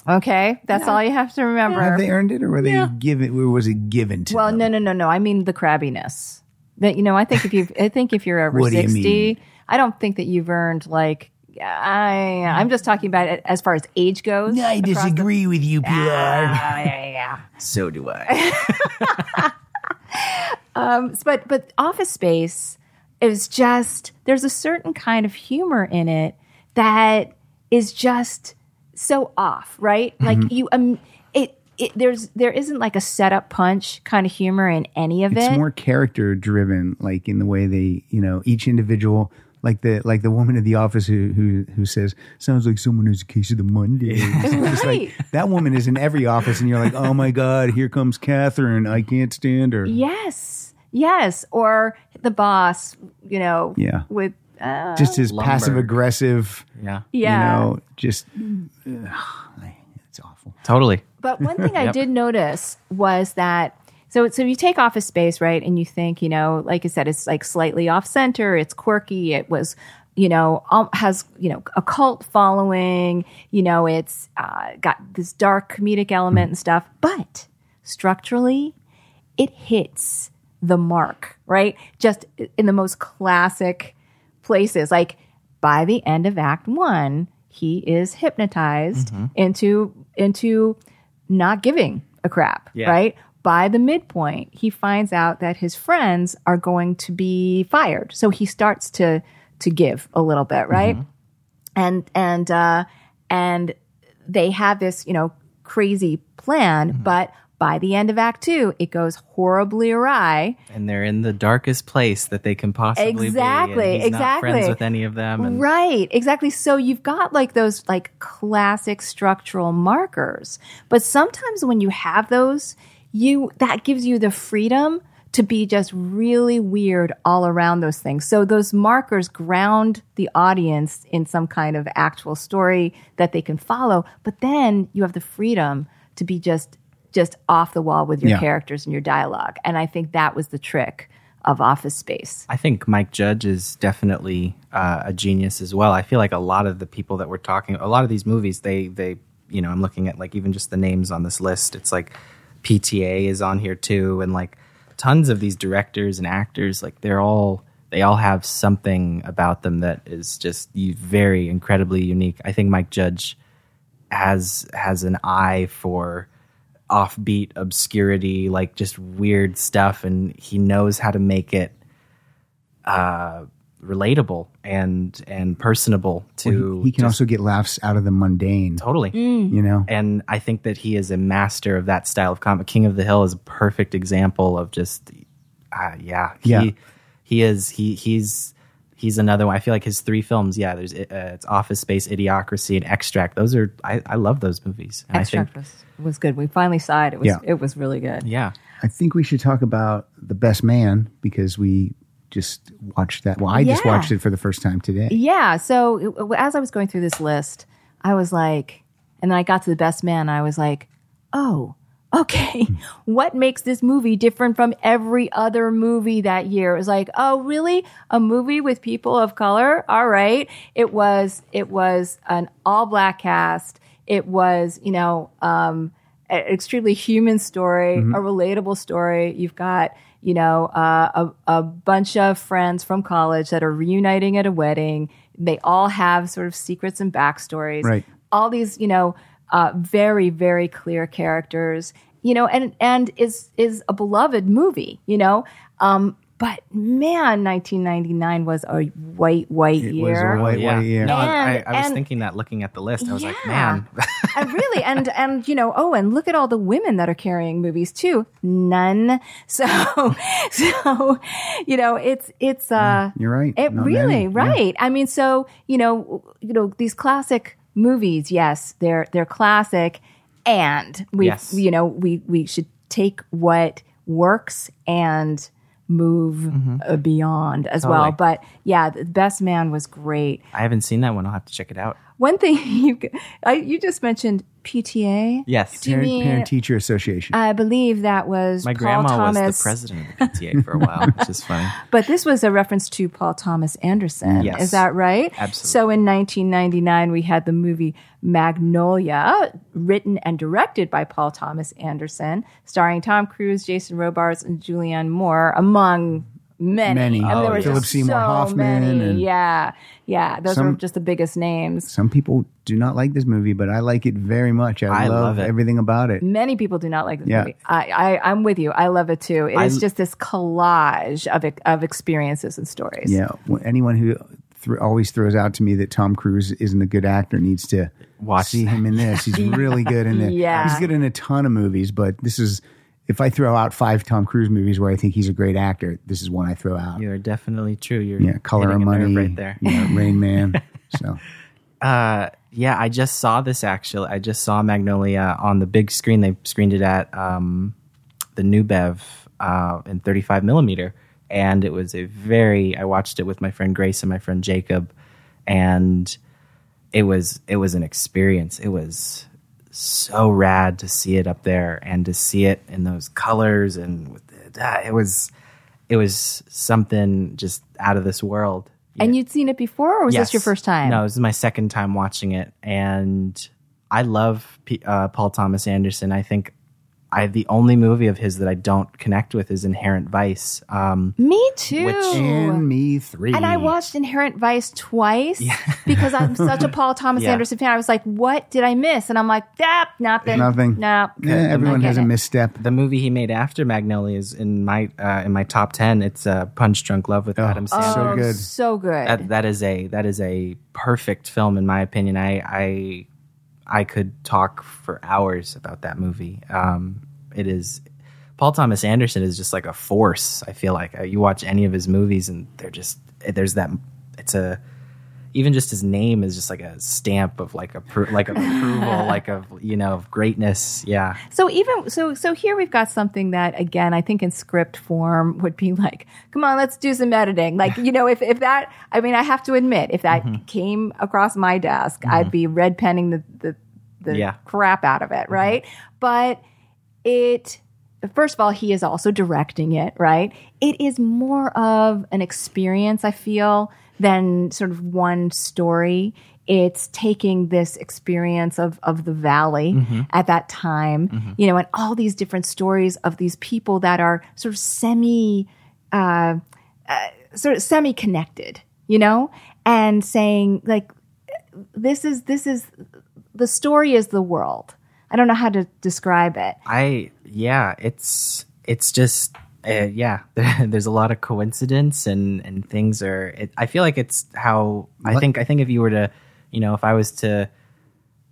Okay, that's all you have to remember. Have they earned it, or were they given? Or was it given to them? Well, them? no, no, no, no. I mean the crabbiness. That you know, I think if you, I think if you're over What do you sixty, mean? I don't think that you've earned like. I, I'm just talking about it as far as age goes. I across the- disagree with you, Pilar. Ah, yeah, yeah, yeah. So do I. But but Office Space is just there's a certain kind of humor in it that is just so off, right? Like you um it. It, there's there isn't like a setup punch kind of humor in any of it's it. It's more character driven, like in the way they, you know, each individual. Like the like the woman in the office who who who says sounds like someone has a case of the Monday. Right. like that woman is in every office, and you're like, oh my god, here comes Catherine. I can't stand her. Yes. Yes. Or the boss, you know, Yeah. with uh, Just his passive aggressive. yeah, yeah. You know, just ugh, it's awful. totally. But one thing I did notice was that so so you take Office Space, right, and you think, you know, like I said, it's like slightly off center, it's quirky, it was, you know, um, has you know a cult following, you know, it's uh, got this dark comedic element and stuff, but structurally, it hits the mark, right? Just in the most classic places. Like by the end of Act One, he is hypnotized into into not giving a crap, Yeah. right? by the midpoint, he finds out that his friends are going to be fired. So he starts to to give a little bit, right? And and uh, and they have this, you know, crazy plan, but by the end of Act Two, it goes horribly awry. and they're in the darkest place that they can possibly be. and Exactly, Not friends with any of them. And Right, exactly. So you've got like those like classic structural markers. But sometimes when you have those, you that gives you the freedom to be just really weird all around those things. So those markers ground the audience in some kind of actual story that they can follow, but then you have the freedom to be just just off the wall with your Yeah. characters and your dialogue. And I think that was the trick of Office Space. I think Mike Judge is definitely uh, a genius as well. I feel like a lot of the people that we're talking, a lot of these movies, they they you know, I'm looking at like even just the names on this list. It's like PTA is on here too, and like tons of these directors and actors, like they're all they all have something about them that is just very incredibly unique. I think Mike Judge has has an eye for offbeat obscurity, like just weird stuff, and he knows how to make it uh, relatable and and personable to. he can just- also get laughs out of the mundane. totally. You know, And I think that he is a master of that style of comic. King of the Hill is a perfect example of just, uh, yeah, he, Yeah. he is he he's he's another one. I feel like his three films, yeah, there's uh, it's Office Space, Idiocracy, and Extract. Those are I, I love those movies. And Extract I think, was, was good. We finally saw it. It was Yeah. it was really good. yeah, I think we should talk about the best man because we just watched that. Well, I just watched it for the first time today. Yeah. So it- as I was going through this list, I was like, and then I got to the best man. I was like, oh, okay. What makes this movie different from every other movie that year? It was like, oh, really? A movie with people of color? All right. It was. It was an all black cast. It was, you know, um, an extremely human story, a relatable story. You've got, you know, uh, a, a bunch of friends from college that are reuniting at a wedding. They all have sort of secrets and backstories. Right. All these, you know, uh, very, very clear characters, you know, and, and is, is a beloved movie, you know. Um, but man, 1999 was a white, white It year. was a white, yeah. white year. No, I, And- I was and- thinking that looking at the list, I was like, man, and really, and and you know, oh, and look at all the women that are carrying movies too. None. So, so, you know, it's it's uh, You're right. it Not really many. Yeah. right. I mean, so you know, you know, these classic movies. Yes, they're they're classic, and we, Yes. you know, we we should take what works and move uh, beyond as well. But yeah, the best man was great. I haven't seen that one. I'll have to check it out. One thing you I, you just mentioned PTA. Yes, Do you Parent, mean- Parent Teacher Association. I believe that was my Paul grandma Thomas, was the president of the PTA for a while, which is funny. but this was a reference to Paul Thomas Anderson. Yes. Is that right? Absolutely. So in 1999, we had the movie Magnolia, written and directed by Paul Thomas Anderson, starring Tom Cruise, Jason Robards, and Julianne Moore, among many. Many. I mean, there Oh, Philip Seymour so Hoffman many. and- yeah, yeah. Those were Some- just the biggest names. Some people do not like this movie, but I like it very much. I, I love, love it. everything about it. Many people do not like this Yeah. movie. I, I, I'm with you. I love it too. It is I- just this collage of of experiences and stories. Yeah, anyone who th- always throws out to me that Tom Cruise isn't a good actor needs to Watch see him in this. He's really good in it. Yeah. he's good in a ton of movies, but this is if I throw out five Tom Cruise movies where I think he's a great actor, this is one I throw out. You are definitely true. You're Yeah, Color of Money, right there. Yeah, Rain Man. So Uh, yeah, I just saw this actually. I just saw Magnolia on the big screen. They screened it at um, the New Bev uh, in 35 millimeter, and it was a very. I watched it with my friend Grace and my friend Jacob, and it was it was an experience. It was so rad to see it up there and to see it in those colors and with the, it was it was something just out of this world. And you'd seen it before, or was this your first time? No, this is my second time watching it, and I love P- uh, Paul Thomas Anderson. I think I the only movie of his that I don't connect with is Inherent Vice. Um, Me too. and me three. And I watched Inherent Vice twice because I'm such a Paul Thomas Yeah. Anderson fan. I was like, what did I miss? And I'm like, that nothing. Nothing. No. Yeah, everyone has get a misstep. the movie he made after Magnolia is in my uh, in my top ten. It's uh, Punch Drunk Love with Adam Sandler. so Oh, good. So good. that, that is a that is a perfect film in my opinion. I I I could talk for hours about that movie. Um, it is Paul Thomas Anderson is just like a force. I feel like uh, you watch any of his movies and they're just there's that it's a even just his name is just like a stamp of like a like of approval, like of you know of greatness. Yeah, So even so, so here we've got something that again I think in script form would be like, come on, let's do some editing. Like you know, if if that, I mean, I have to admit, if Mm-hmm. that came across my desk, I'd be red penning the the, the Yeah. crap out of it, Mm-hmm. right? But it. First of all, he is also directing it, right? It is more of an experience, I feel, than sort of one story. It's taking this experience of, of the valley Mm-hmm. at that time, you know, and all these different stories of these people that are sort of semi, uh, uh, sort of semi connected, you know, and saying like, this is, this is, the story is the world. I don't know how to describe it. I yeah, it's it's just uh, yeah. There's a lot of coincidence and and things are. It, I feel like it's how I think. I think if you were to, you know, if I was to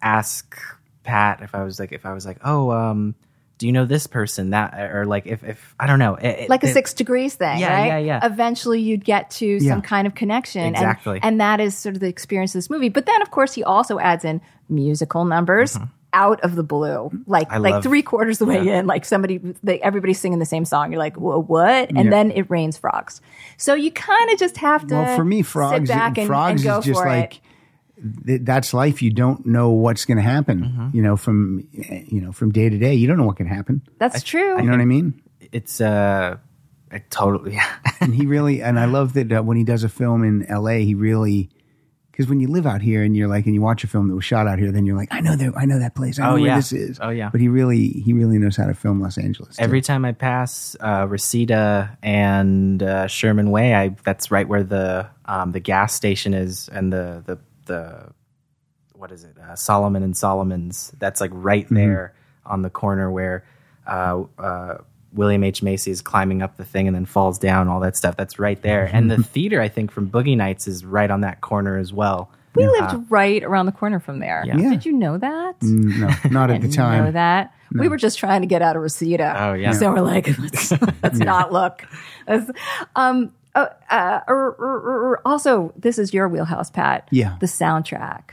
ask Pat, if I was like, if I was like, oh, um, do you know this person that or like if if I don't know, it, it- like a it- six degrees thing, Yeah, right? yeah, yeah. Eventually, you'd get to Yeah. some kind of connection, Exactly. and, that is sort of the experience of this movie. But then, of course, he also adds in musical numbers out of the blue, like. I like love- three quarters of the way in, like somebody, they, everybody's singing the same song. You're like, "Wha- what? And Yeah. then it rains frogs. So you kind of just have to. Well, for me, sit frogs, back and, frogs and go is just for like it. th- that's life. You don't know what's going to happen. Mm-hmm. You know, from you know from day to day, you don't know what can happen. That's true. You know what I mean? it's uh, I totally yeah. and he really and I love that uh, when he does a film in L.A., he really because when you live out here and you're like and you watch a film that was shot out here, then you're like, I know that I know that place. I know Oh, where yeah. this is. Oh, yeah. But he really he really knows how to film Los Angeles. too. Every time I pass uh, Reseda and uh, Sherman Way, I that's right where the um, the gas station is, and the the the what is it, uh, Solomon and Solomon's. That's like right Mm-hmm. there on the corner where uh, uh, William H Macy is climbing up the thing and then falls down. All that stuff. That's right there, and Mm-hmm. the theater I think from Boogie Nights is right on that corner as well. we lived right around the corner from there. Yeah. Mm. Did you know that? no, not at the time. know that. We were just trying to get out of Reseda. Oh, yeah. So we're like, let's, let's not look. Let's- um, uh, uh, also, this is your wheelhouse, Pat. Yeah. The soundtrack,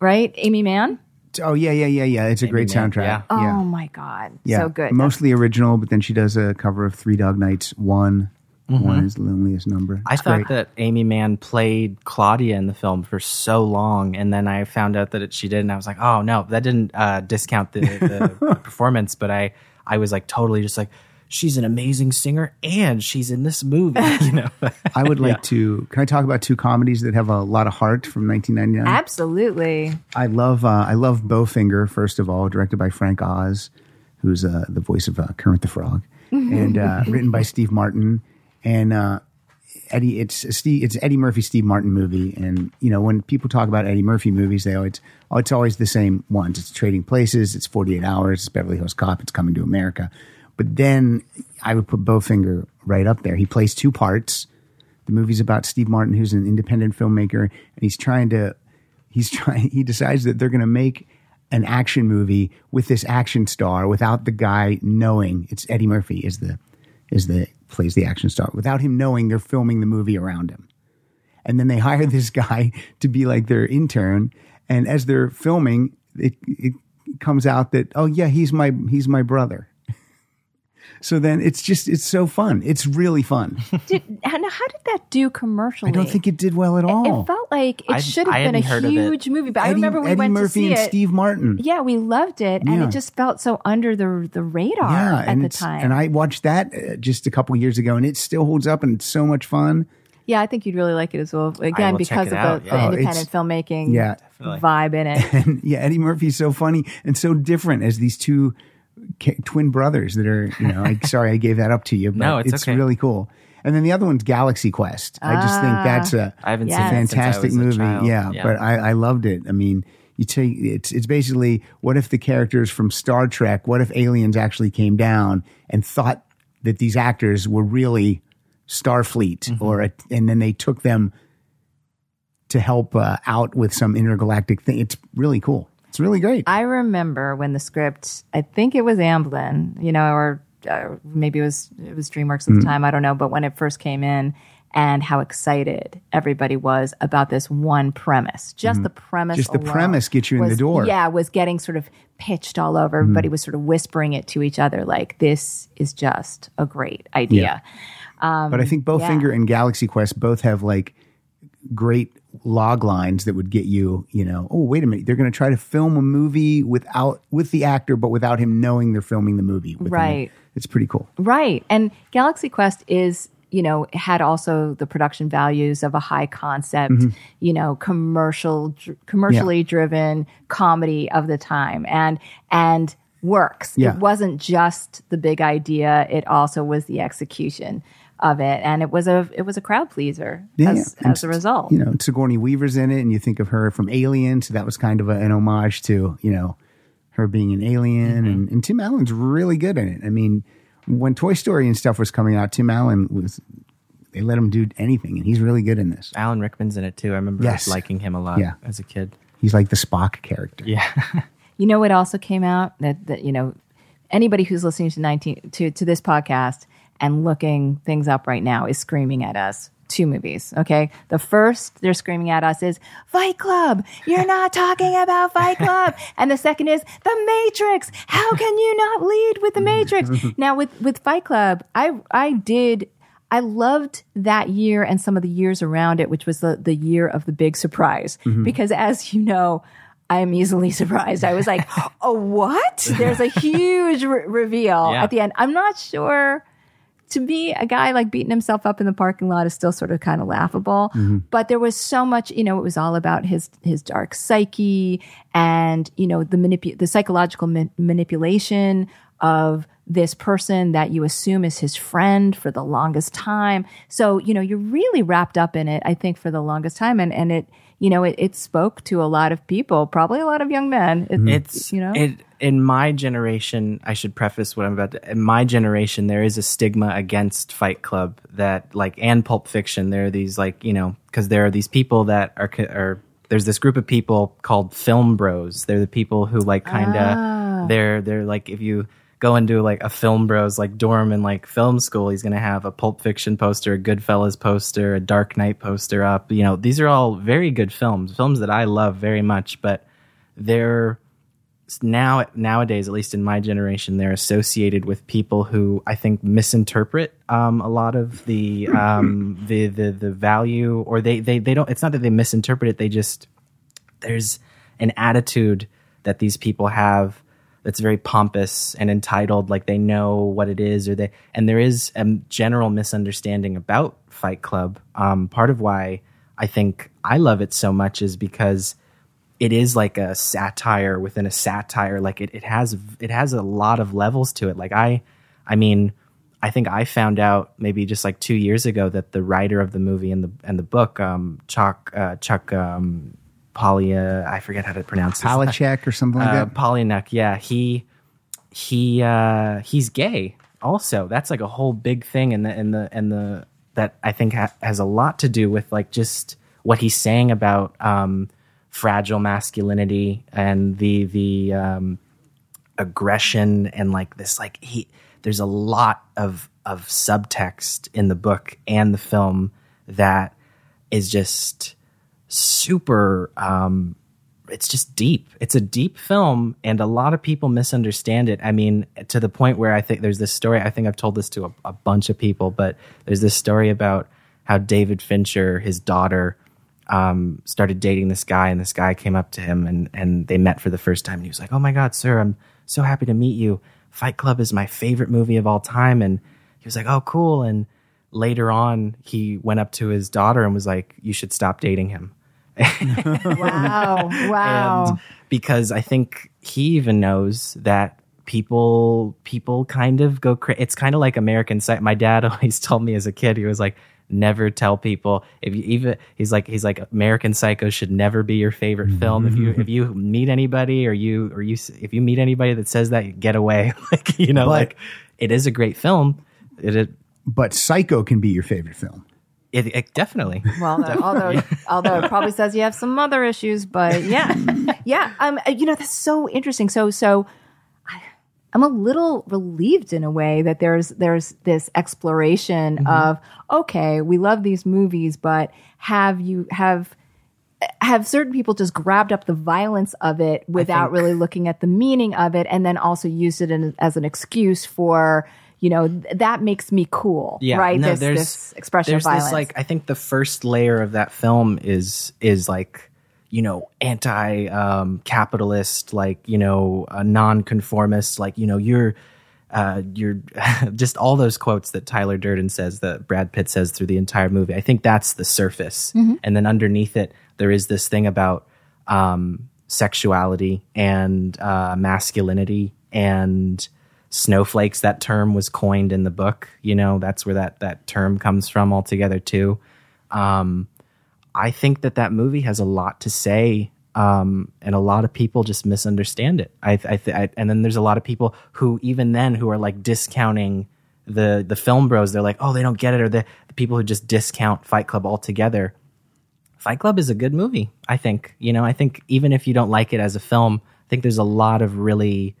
right? Aimee Mann. Oh yeah, yeah, yeah, yeah. It's a great Man, soundtrack. yeah. Oh yeah. my god, Yeah, so good. Mostly original, but then she does a cover of Three Dog Nights. One, one is the loneliest number. I thought great. that Aimee Mann played Claudia in the film for so long, and then I found out that it, she did, and I was like, "Oh no, that didn't uh, discount the, the, the performance." But I, I was like totally just like, "She's an amazing singer, and she's in this movie." You know, I would like to. Can I talk about two comedies that have a lot of heart from 1999? Absolutely. I love. Uh, I love Bowfinger. First of all, directed by Frank Oz, who's uh, the voice of uh, Kermit the Frog, and uh, written by Steve Martin. And uh, Eddie, it's Steve. It's Eddie Murphy, Steve Martin movie. And you know, when people talk about Eddie Murphy movies, they always, oh, it's always the same ones. It's Trading Places. It's 48 Hours. It's Beverly Hills Cop. It's Coming to America. But then I would put Bowfinger right up there. He plays two parts. The movie's about Steve Martin, who's an independent filmmaker, and he's trying to he's trying he decides that they're going to make an action movie with this action star without the guy knowing it's Eddie Murphy is the is the plays the action star without him knowing they're filming the movie around him. And then they hire this guy to be like their intern and as they're filming it it comes out that oh yeah he's my he's my brother. So then it's just it's so fun. It's really fun. Did, and how did that do commercially? I don't think it did well at all. It felt like it I- should have I been a hadn't heard of it. huge movie, but I remember we Eddie went Murphy to see Eddie Murphy and it. Steve Martin. Yeah, we loved it, and Yeah. it just felt so under the the radar yeah, at and the time. and I watched that uh, just a couple years ago, and it still holds up, and it's so much fun. yeah, I think you'd really like it as well. Again, because of out, the, yeah. the Oh, independent it's- filmmaking Yeah. Vibe in it. And yeah, Eddie Murphy's so funny and so different as these two ca- twin brothers that are you know. Like, sorry, I gave that up to you. But No, it's okay. really cool. And then the other one's Galaxy Quest. I just think that's a I haven't Yes. seen it I fantastic movie. child. Yeah, but I, I loved it. I mean, you take it's it's basically what if the characters from Star Trek, what if aliens actually came down and thought that these actors were really Starfleet, Mm-hmm. or a, and then they took them to help uh, out with some intergalactic thing. It's really cool. It's really great. I remember when the script, I think it was Amblin, you know, or uh, maybe it was it was DreamWorks at Mm. the time. I don't know, but when it first came in, and how excited everybody was about this one premise, just the premise. Just the premise gets you in the door. Yeah, was getting sort of pitched all over. Everybody was sort of whispering it to each other, like this is just a great idea. but I think Bowfinger yeah. and Galaxy Quest both have like great log lines that would get you, you know, oh wait a minute, they're going to try to film a movie without with the actor, but without him knowing they're filming the movie. with him. Right. It's pretty cool. Right. And Galaxy Quest is, you know, had also the production values of a high concept, Mm-hmm. you know, commercial dr- commercially driven comedy of the time and and works. Yeah. It wasn't just the big idea, it also was the execution of it and it was a it was a crowd pleaser Yeah, as, as a result. You know, Sigourney Weaver's in it, and you think of her from Alien, so that was kind of a, an homage to you know her being an alien, Mm-hmm. and, and Tim Allen's really good in it. I mean, when Toy Story and stuff was coming out, Tim Allen was they let him do anything, and he's really good in this. Alan Rickman's in it too. I remember Yes. liking him a lot Yeah. as a kid. He's like the Spock character. Yeah. You know what also came out that that you know anybody who's listening to 19 to to this podcast and looking things up right now is screaming at us two movies okay the first they're screaming at us is fight club you're not talking about fight club and the second is the matrix how can you not lead with the matrix now with with fight club i i did I loved that year and some of the years around it, which was the, the year of the big surprise. Mm-hmm. Because as you know, I am easily surprised. I was like, oh, what? There's a huge re- reveal Yeah. at the end. I'm not sure. To me, a guy like beating himself up in the parking lot is still sort of kind of laughable. Mm-hmm. But there was so much, you know, it was all about his his dark psyche and you know the manipu- the psychological ma- manipulation of this person that you assume is his friend for the longest time. So, you know, you're really wrapped up in it, I think, for the longest time. And, and it, you know, it, it spoke to a lot of people, probably a lot of young men. It, It's you know, it in my generation. I should preface what I'm about to. In my generation, there is a stigma against Fight Club that like and Pulp Fiction. There are these like you know because there are these people that are are there's this group of people called film bros. They're the people who like kind of ah. they're they're like if you go into like a film bros like dorm in like film school he's going to have a pulp fiction poster a goodfellas poster a dark knight poster up you know these are all very good films films that i love very much but they're now nowadays at least in my generation they're associated with people who i think misinterpret um, a lot of the um, the, the the value or they, they they don't it's not that they misinterpret it they just there's an attitude that these people have that's very pompous and entitled like they know what it is or they and there is a general misunderstanding about fight club. Um, part of why i think i love it so much is because it is like a satire within a satire like it, it has it has a lot of levels to it like i i mean i think i found out maybe just like two years ago that the writer of the movie and the and the book um chuck uh, chuck um Polya, I forget how to pronounce his Palachek or something like uh, that. Palahniuk, yeah, he he uh, he's gay. Also, that's like a whole big thing, and the and the and the that I think ha- has a lot to do with like just what he's saying about um, fragile masculinity and the the um, aggression and like this like he there's a lot of of subtext in the book and the film that is just super um it's just deep. It's a deep film and a lot of people misunderstand it. I mean to the point where i think there's this story i think i've told this to a, a bunch of people but there's this story about how david fincher his daughter um, started dating this guy and this guy came up to him and, and they met for the first time and he was like oh my god sir i'm so happy to meet you. Fight club is my favorite movie of all time. And he was like oh cool. And later on he went up to his daughter and was like you should stop dating him. Wow, wow. and because I think he even knows that people people kind of go cra- it's kind of like american psycho my dad always told me as a kid he was like never tell people if you even he's like he's like american psycho should never be your favorite film if you if you meet anybody or you or you if you meet anybody that says that get away like you know But- like it is a great film it, it, But Psycho can be your favorite film. it, it definitely Well, although although, although it probably says you have some other issues, but yeah, yeah. Um, you know that's so interesting. So so, I, I'm a little relieved in a way that there's there's this exploration mm-hmm. of okay, we love these movies, but have you have have certain people just grabbed up the violence of it without really looking at the meaning of it, and then also used it in, as an excuse for. You know th- that makes me cool, yeah right? no, this, there's this expression there's of violence. this like i think the first layer of that film is is like you know anti um capitalist like you know a non-conformist like you know you're uh you're just all those quotes that tyler durden says that brad pitt says through the entire movie. I think that's the surface. And then underneath it there is this thing about um sexuality and uh masculinity and snowflakes. That term was coined in the book. You know that's where that that term comes from altogether too. Um i think that that movie has a lot to say um and a lot of people just misunderstand it i i, th- I and then there's a lot of people who even then who are like discounting the the film bros they're like oh they don't get it or the, the people who just discount fight club altogether Fight Club is a good movie. I think you know. I think even if you don't like it as a film, I think there's a lot of really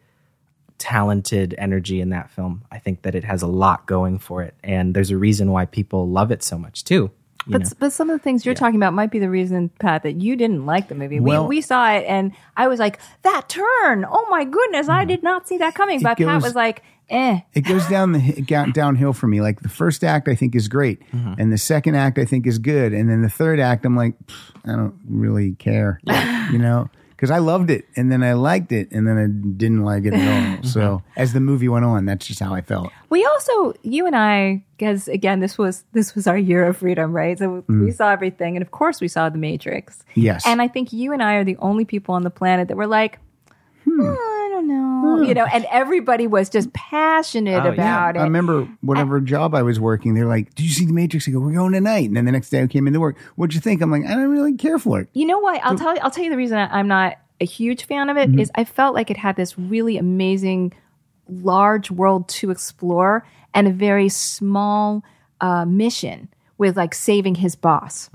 talented energy in that film. I think that it has a lot going for it, and there's a reason why people love it so much too. But know? but some of the things you're talking about might be the reason, Pat, that you didn't like the movie. Well- we we saw it and I was like, that turn, oh my goodness, I did not see that coming. But Pat was like, eh. It goes down the downhill for me. Like the first act, I think is great, and the second act, I think is good, and then the third act, I'm like, I don't really care, you know, because I loved it, and then I liked it, and then I didn't like it at all. So as the movie went on, that's just how I felt. We also, you and I, because again, this was this was our year of freedom, right? So we mm. saw everything, and of course, we saw The Matrix. Yes. and I think you and I are the only people on the planet that were like, "Oh, I don't know, you know. And everybody was just passionate Oh, yeah. about it. I remember whatever job I was working, they're like, "Did you see the Matrix?" I go, "We're going tonight." And then the next day I came into work. What'd you think? I'm like, I don't really care for it. You know why? I'll tell you. I'll tell you the reason I- I'm not a huge fan of it is I felt like it had this really amazing, large world to explore and a very small uh, mission with like saving his boss.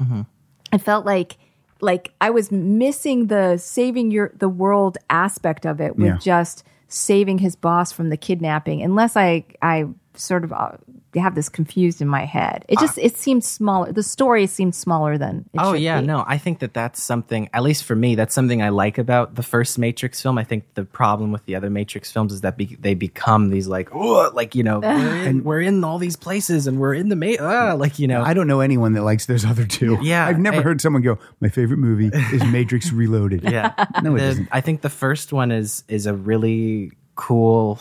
I felt like like I was missing the saving your the world aspect of it with Yeah. just saving his boss from the kidnapping. Unless I I sort of uh, have this confused in my head. It just it seemed smaller. The story seemed smaller than. It oh should yeah, be. no, I think that that's something. At least for me, that's something I like about the first Matrix film. I think the problem with the other Matrix films is that be- they become these like, oh, like you know, we're in, we're in all these places and we're in the ma- uh, like you know, I don't know anyone that likes those other two. Yeah, I've never I- heard someone go, "My favorite movie is Matrix Reloaded." Yeah. No, it The- isn't. I think the first one is is a really cool,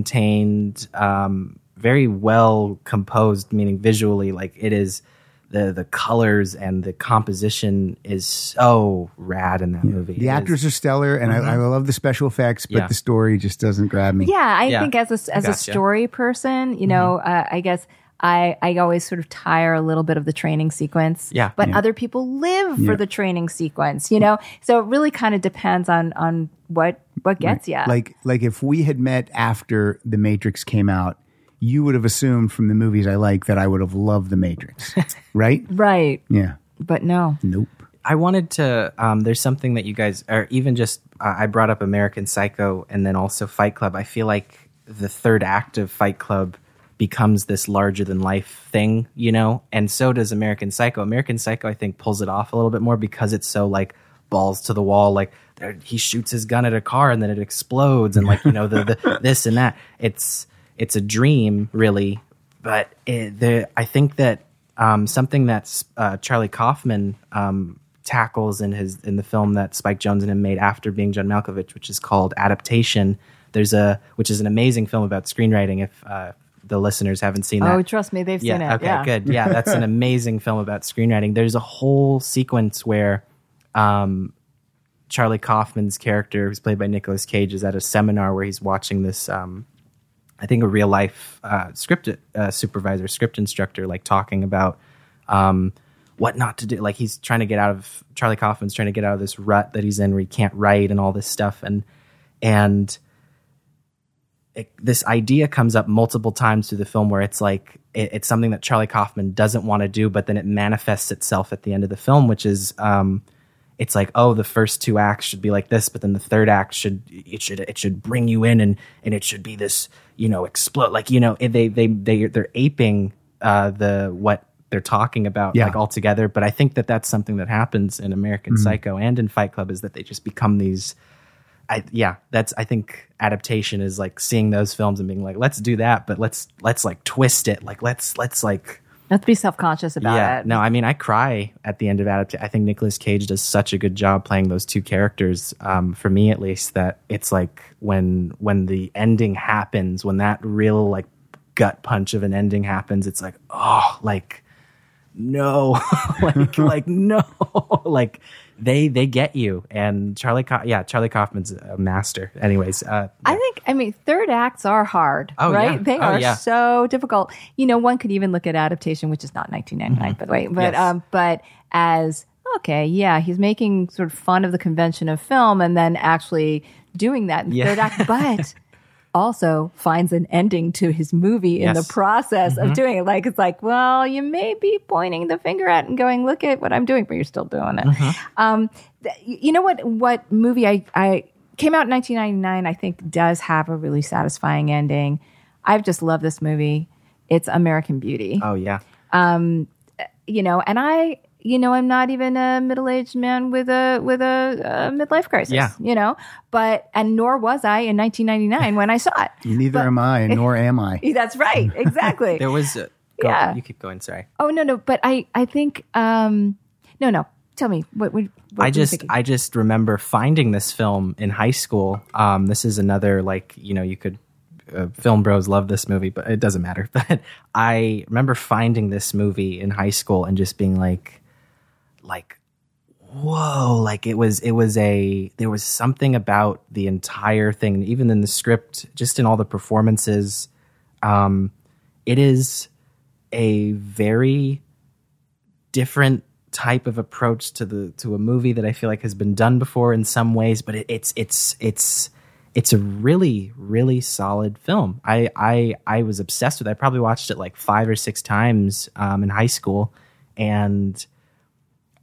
self-contained, um, very well composed, meaning visually, like it is the the colors and the composition is so rad in that movie. The It actors is- are stellar, and I, I love the special effects, but Yeah. the story just doesn't grab me. Yeah, I Yeah. think as a as a story person, you know, uh, I guess I I always sort of tire a little bit of the training sequence. Yeah. but Yeah. other people live Yeah. for the training sequence. You know, so it really kind of depends on on what what gets you. Like like if we had met after the Matrix came out, you would have assumed from the movies I like that I would have loved the Matrix, right? right, Yeah. but no. Nope. I wanted to. Um, there's something that you guys, or even just, uh, I brought up American Psycho and then also Fight Club. I feel like the third act of Fight Club becomes this larger than life thing, you know, and so does American Psycho. American Psycho, I think, pulls it off a little bit more because it's so like balls to the wall. Like there, he shoots his gun at a car and then it explodes, and like you know the, the this and that. It's it's a dream, really, but it, the I think that um, something that uh, Charlie Kaufman um, tackles in his in the film that Spike Jonze and him made after being John Malkovich, which is called Adaptation. There's a which is an amazing film about screenwriting. If uh, the listeners haven't seen that, Oh, trust me, they've seen it. okay, yeah. good. Yeah, that's an amazing film about screenwriting. There's a whole sequence where um, Charlie Kaufman's character, who's played by Nicolas Cage, is at a seminar where he's watching this. Um, I think a real life uh, script uh, supervisor, script instructor, like talking about um, what not to do. Like he's trying to get out of Charlie Kaufman's trying to get out of this rut that he's in where he can't write and all this stuff. And and it, this idea comes up multiple times through the film where it's like it, it's something that Charlie Kaufman doesn't want to do, but then it manifests itself at the end of the film, which is um, it's like oh the first two acts should be like this, but then the third act should it should it should bring you in and and it should be this you know explode like you know they they they they're aping uh, the what they're talking about Yeah. like altogether. But I think that that's something that happens in American Psycho and in Fight Club is that they just become these. I yeah, that's I think adaptation is like seeing those films and being like, let's do that, but let's let's like twist it, like let's let's like Let's be self conscious about yeah. it. No, I mean I cry at the end of adaptation. I think Nicolas Cage does such a good job playing those two characters. Um, for me at least, that it's like when when the ending happens, when that real like gut punch of an ending happens, it's like oh, like no, like like no, like they they get you. And Charlie, Ka- yeah, Charlie Kaufman's a master. Anyways, uh, I think, I mean, third acts are hard, Oh, right? yeah. They Oh, are yeah. so difficult. You know, one could even look at adaptation, which is not 1999, by the way, but, Mm-hmm. Yes. um, but as, okay, yeah, he's making sort of fun of the convention of film and then actually doing that in Yeah. third act, but also finds an ending to his movie in the Yes. Mm-hmm. process of doing it. Like, it's like, well, you may be pointing the finger at and going, look at what I'm doing, but you're still doing it. Mm-hmm. Um, th- you know what? What movie I I came out in 1999? I think does have a really satisfying ending. I've just loved this movie. It's American Beauty. oh yeah, You know, and I, you know, I'm not even a middle aged man with a with a, a midlife crisis. Yeah. You know, but and nor was I in 1999 when I saw it. Neither am I, nor am I. That's right. Exactly. there was. A, go, Yeah. you keep going. Sorry. oh no, no, but I I think um no no. Tell me what what, what I just? I just remember finding this film in high school. Um, this is another like you know you could uh, film bros love this movie, but it doesn't matter. But I remember finding this movie in high school and just being like, like, whoa! Like it was it was a there was something about the entire thing, even in the script, just in all the performances. Um, it is a very different type of approach to the to a movie that I feel like has been done before in some ways, but it, it's it's it's it's a really really solid film. I I I was obsessed with. it. I probably watched it like five or six times um, in high school, and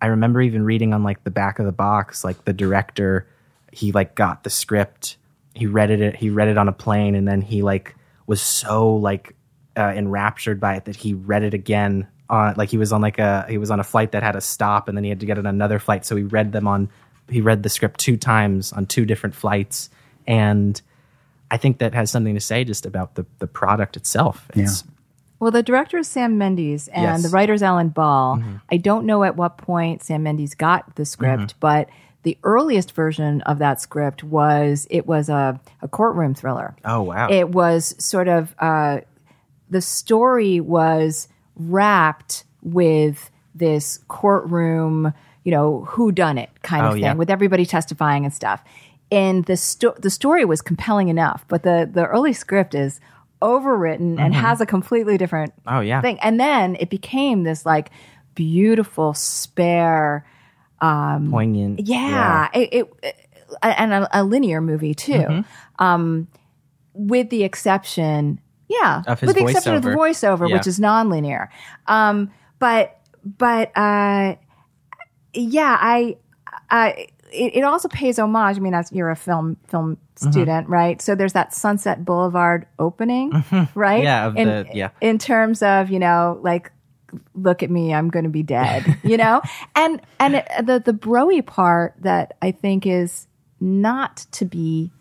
I remember even reading on like the back of the box, like the director, he like got the script, he read it, he read it on a plane, and then he like was so like uh, enraptured by it that he read it again. On like he was on like a he was on a flight that had a stop, and then he had to get on another flight, so he read them on he read the script two times on two different flights, and I think that has something to say just about the the product itself. It's, Well, the director is Sam Mendes and Yes. the writer is Alan Ball. I don't know at what point Sam Mendes got the script, but the earliest version of that script was it was a, a courtroom thriller. Oh wow! It was sort of uh, the story was wrapped with this courtroom, you know, who done it kind of Oh, thing, yeah. with everybody testifying and stuff. And the sto- the story was compelling enough, but the the early script is overwritten and has a completely different Mm-hmm. Oh, yeah. thing. And then it became this like beautiful spare Poignant. yeah, It, it, and a, a linear movie too. Mm-hmm. Um, with the exception, yeah, Of his with the exception of the voiceover. voiceover, Yeah. which is nonlinear. Um, but but uh, yeah, I, I it, it also pays homage. I mean, as you're a film film Mm-hmm. student, right? So there's that Sunset Boulevard opening, right? Mm-hmm. Yeah, of in, the- yeah. in terms of you know like look at me i'm going to be dead you know and and it, the the broy part that i think is not to be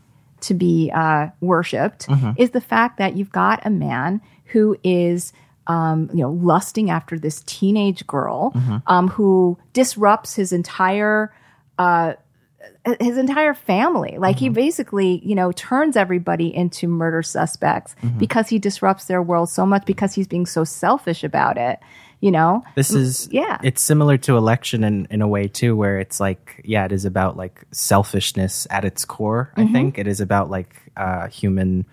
to be uh worshipped Mm-hmm. is the fact that you've got a man who is um, you know, lusting after this teenage girl Mm-hmm. um, who disrupts his entire uh, his entire family. Like he basically, you know, turns everybody into murder suspects because he disrupts their world so much because he's being so selfish about it. You know, This is yeah. It's similar to election in in a way too, where it's like yeah, it is about like selfishness at its core. I think it is about like uh, human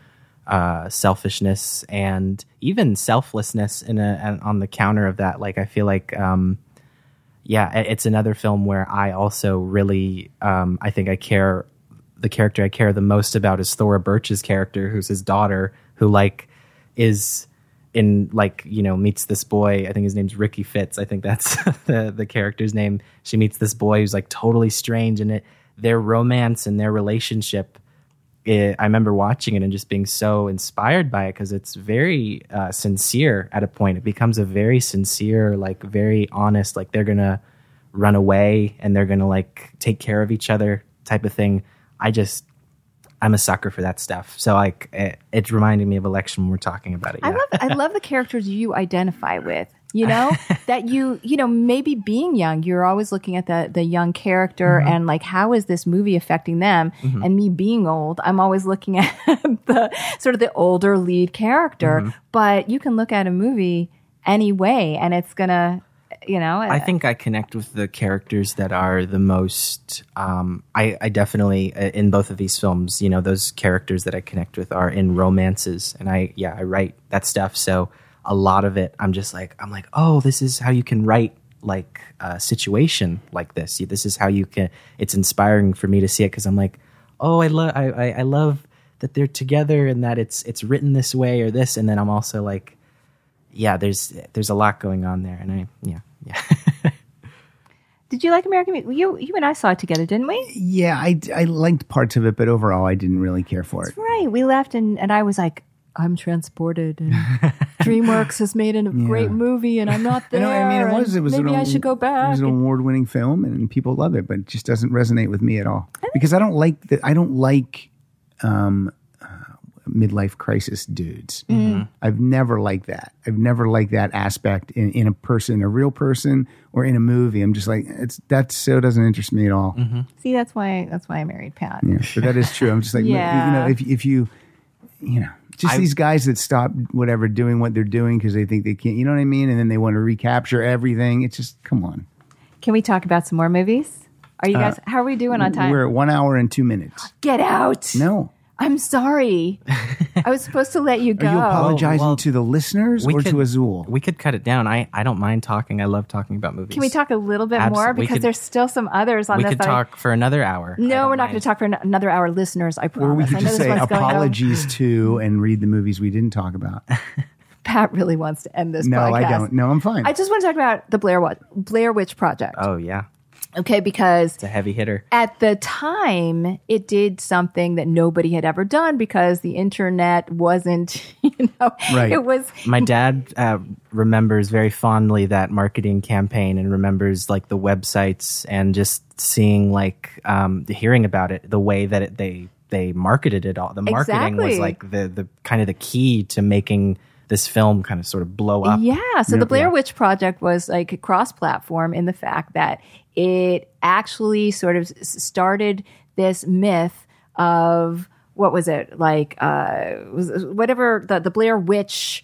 uh, selfishness and even selflessness in a on the counter of that. Like I feel like. Um, yeah, it's another film where I also really, um, I think I care. The character I care the most about is Thora Birch's character, who's his daughter, who like is in like you know meets this boy. I think his name's Ricky Fitts. I think that's the the character's name. She meets this boy who's like totally strange, and it their romance and their relationship it, I remember watching it and just being so inspired by it because it's very uh, sincere at a point. It becomes a very sincere, like very honest, like they're gonna run away and they're gonna like take care of each other type of thing. I just, I'm a sucker for that stuff. So like, it, it's reminding me of election when we're talking about it. I love I love the characters you identify with. You know that you you know maybe being young, you're always looking at the the young character and like how is this movie affecting them? And me being old, I'm always looking at the sort of the older lead character. But you can look at a movie any way, and it's gonna you know I think I connect with the characters that are the most. Um, I, I definitely uh, in both of these films, you know, those characters that I connect with are in romances, and I yeah I write that stuff. So a lot of it, I'm just like I'm like, oh, this is how you can write like a situation like this. This is how you can. It's inspiring for me to see it because I'm like, oh, I love I, I I love that they're together and that it's it's written this way or this, and then I'm also like yeah, there's there's a lot going on there, and I yeah yeah. Did you like American? Mu- You you and I saw it together, didn't we? Yeah, I, I liked parts of it, but overall, I didn't really care for it. Right. We left, and and I was like. I'm transported, and DreamWorks has made a great movie, and I'm not there. You know, I mean, it was it was maybe an, I should go It back. was an award-winning film, and people love it, but it just doesn't resonate with me at all because I don't like the I don't like um, uh, midlife crisis dudes. Mm. I've never liked that. I've never liked that aspect in, in a person, a real person, or in a movie. I'm just like it's that so doesn't interest me at all. See, that's why that's why I married Pat. Yeah, but that is true. I'm just like, yeah. you know, if if you, you know, just these guys that stop whatever doing what they're doing because they think they can't, you know what I mean, and then they want to recapture everything. It's just come on. Can we talk about some more movies? Are you guys? how are we doing on time? Uh, We're at one hour and two minutes. Get out! No, I'm sorry. I was supposed to let you go. are you apologizing well, to the listeners or to Azul? We could cut it down. I, I don't mind talking. I love talking about movies. Can we talk a little bit Abs- more because could- there's still some others on We this. We could that I- talk for another hour. No, we're not going to talk for an- another hour, listeners. I promise. or we could just say one's going over. apologies to and read the movies we didn't talk about. Pat really wants to end this. No, podcast. I don't. No, I'm fine. I just want to talk about the Blair Wa- Blair Witch Project. Oh yeah, Okay, because it's a heavy hitter. at the time it did something that nobody had ever done because the internet wasn't, you know, Right. it was My dad uh, remembers very fondly that marketing campaign and remembers like the websites and just seeing like um, hearing about it, the way that it, they they marketed it all. The marketing Exactly. was like the the kind of the key to making this film kind of sort of blow up. Yeah. So the Blair yeah. Witch Project was like cross platform in the fact that it actually sort of started this myth of what was it like uh was whatever the, the Blair Witch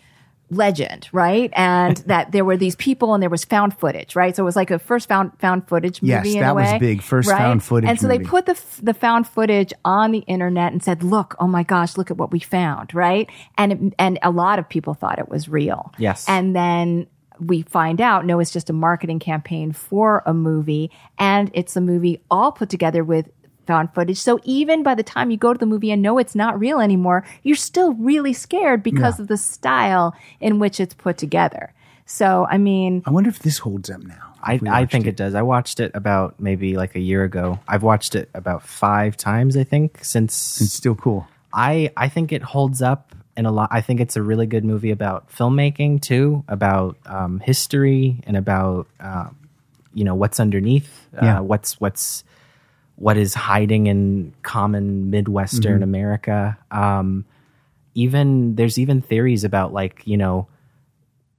legend, right? And that there were these people and there was found footage, right? So it was like a first found found footage movie. Yes, that was big. First right? found footage And so they put the f- the found footage on the internet and said, "Look, oh my gosh, look at what we found," right? And it, and a lot of people thought it was real. Yes. And then we find out no, it's just a marketing campaign for a movie, and it's a movie all put together with found footage. So even by the time you go to the movie and know it's not real anymore, you're still really scared because Yeah. of the style in which it's put together. So I mean, I wonder if this holds up now. I, I watched think it. does. I watched it about maybe like a year ago. I've watched it about five times, I think, since It's still cool. I I think it holds up in a lot. I think it's a really good movie about filmmaking too, about um, history and about uh, you know what's underneath, Yeah. uh, what's what's what is hiding in common Midwestern America. Um, even there's even theories about like you know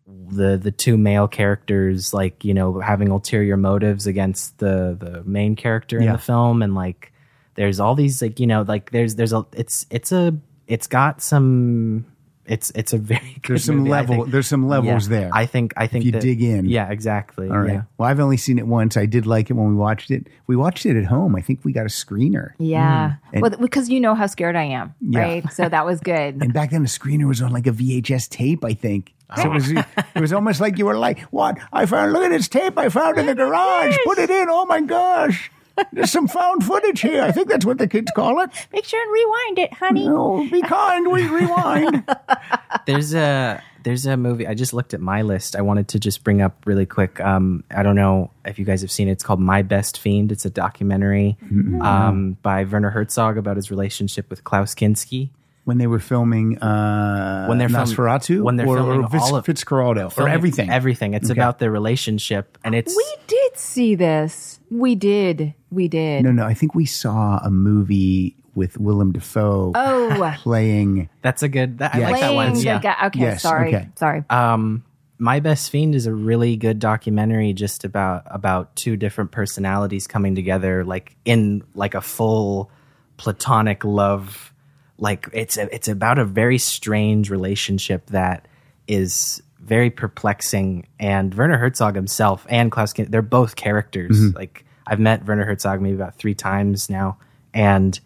the the two male characters like you know having ulterior motives against the the main character in the film. And like there's all these like you know like there's there's a it's it's a it's got some it's it's a very good There's some movie, level. think. There's some levels Yeah. there. I think I think if you that- dig in. yeah exactly All right. yeah. Well, I've only seen it once. I did like it when we watched it. We watched it at home. I think we got a screener. Yeah. Mm. And- well, because you know how scared I am, Yeah. right? So that was good. And back then, the screener was on like a VHS tape, I think. So it was, it was almost like you were like, "What? I found. Look at this tape I found in the garage. Put it in. Oh my gosh, there's some found footage here. I think that's what the kids call it. Make sure and rewind it, honey. Oh, be kind. We rewind. there's a there's a movie I just looked at my list. I wanted to just bring up really quick. Um, I don't know if you guys have seen it. It's called My Best Fiend. It's a documentary um, by Werner Herzog about his relationship with Klaus Kinski. when they were filming uh, When they're film- Nosferatu, when they're or, filming or Fitz, all of- Fitzcarraldo, or everything. Everything. It's Okay. about their relationship, and it's We did see this. We did. We did. No, no. I think we saw a movie with Willem Dafoe Oh, playing. that's a good. That, I like that one. Yeah. guy. Okay, Yes, sorry. okay. Sorry. um my best fiend is a really good documentary just about about two different personalities coming together like in like a full platonic love like it's a, it's about a very strange relationship that is very perplexing and Werner Herzog himself and Klaus Kin- they're both characters like I've met Werner Herzog maybe about 3 times now and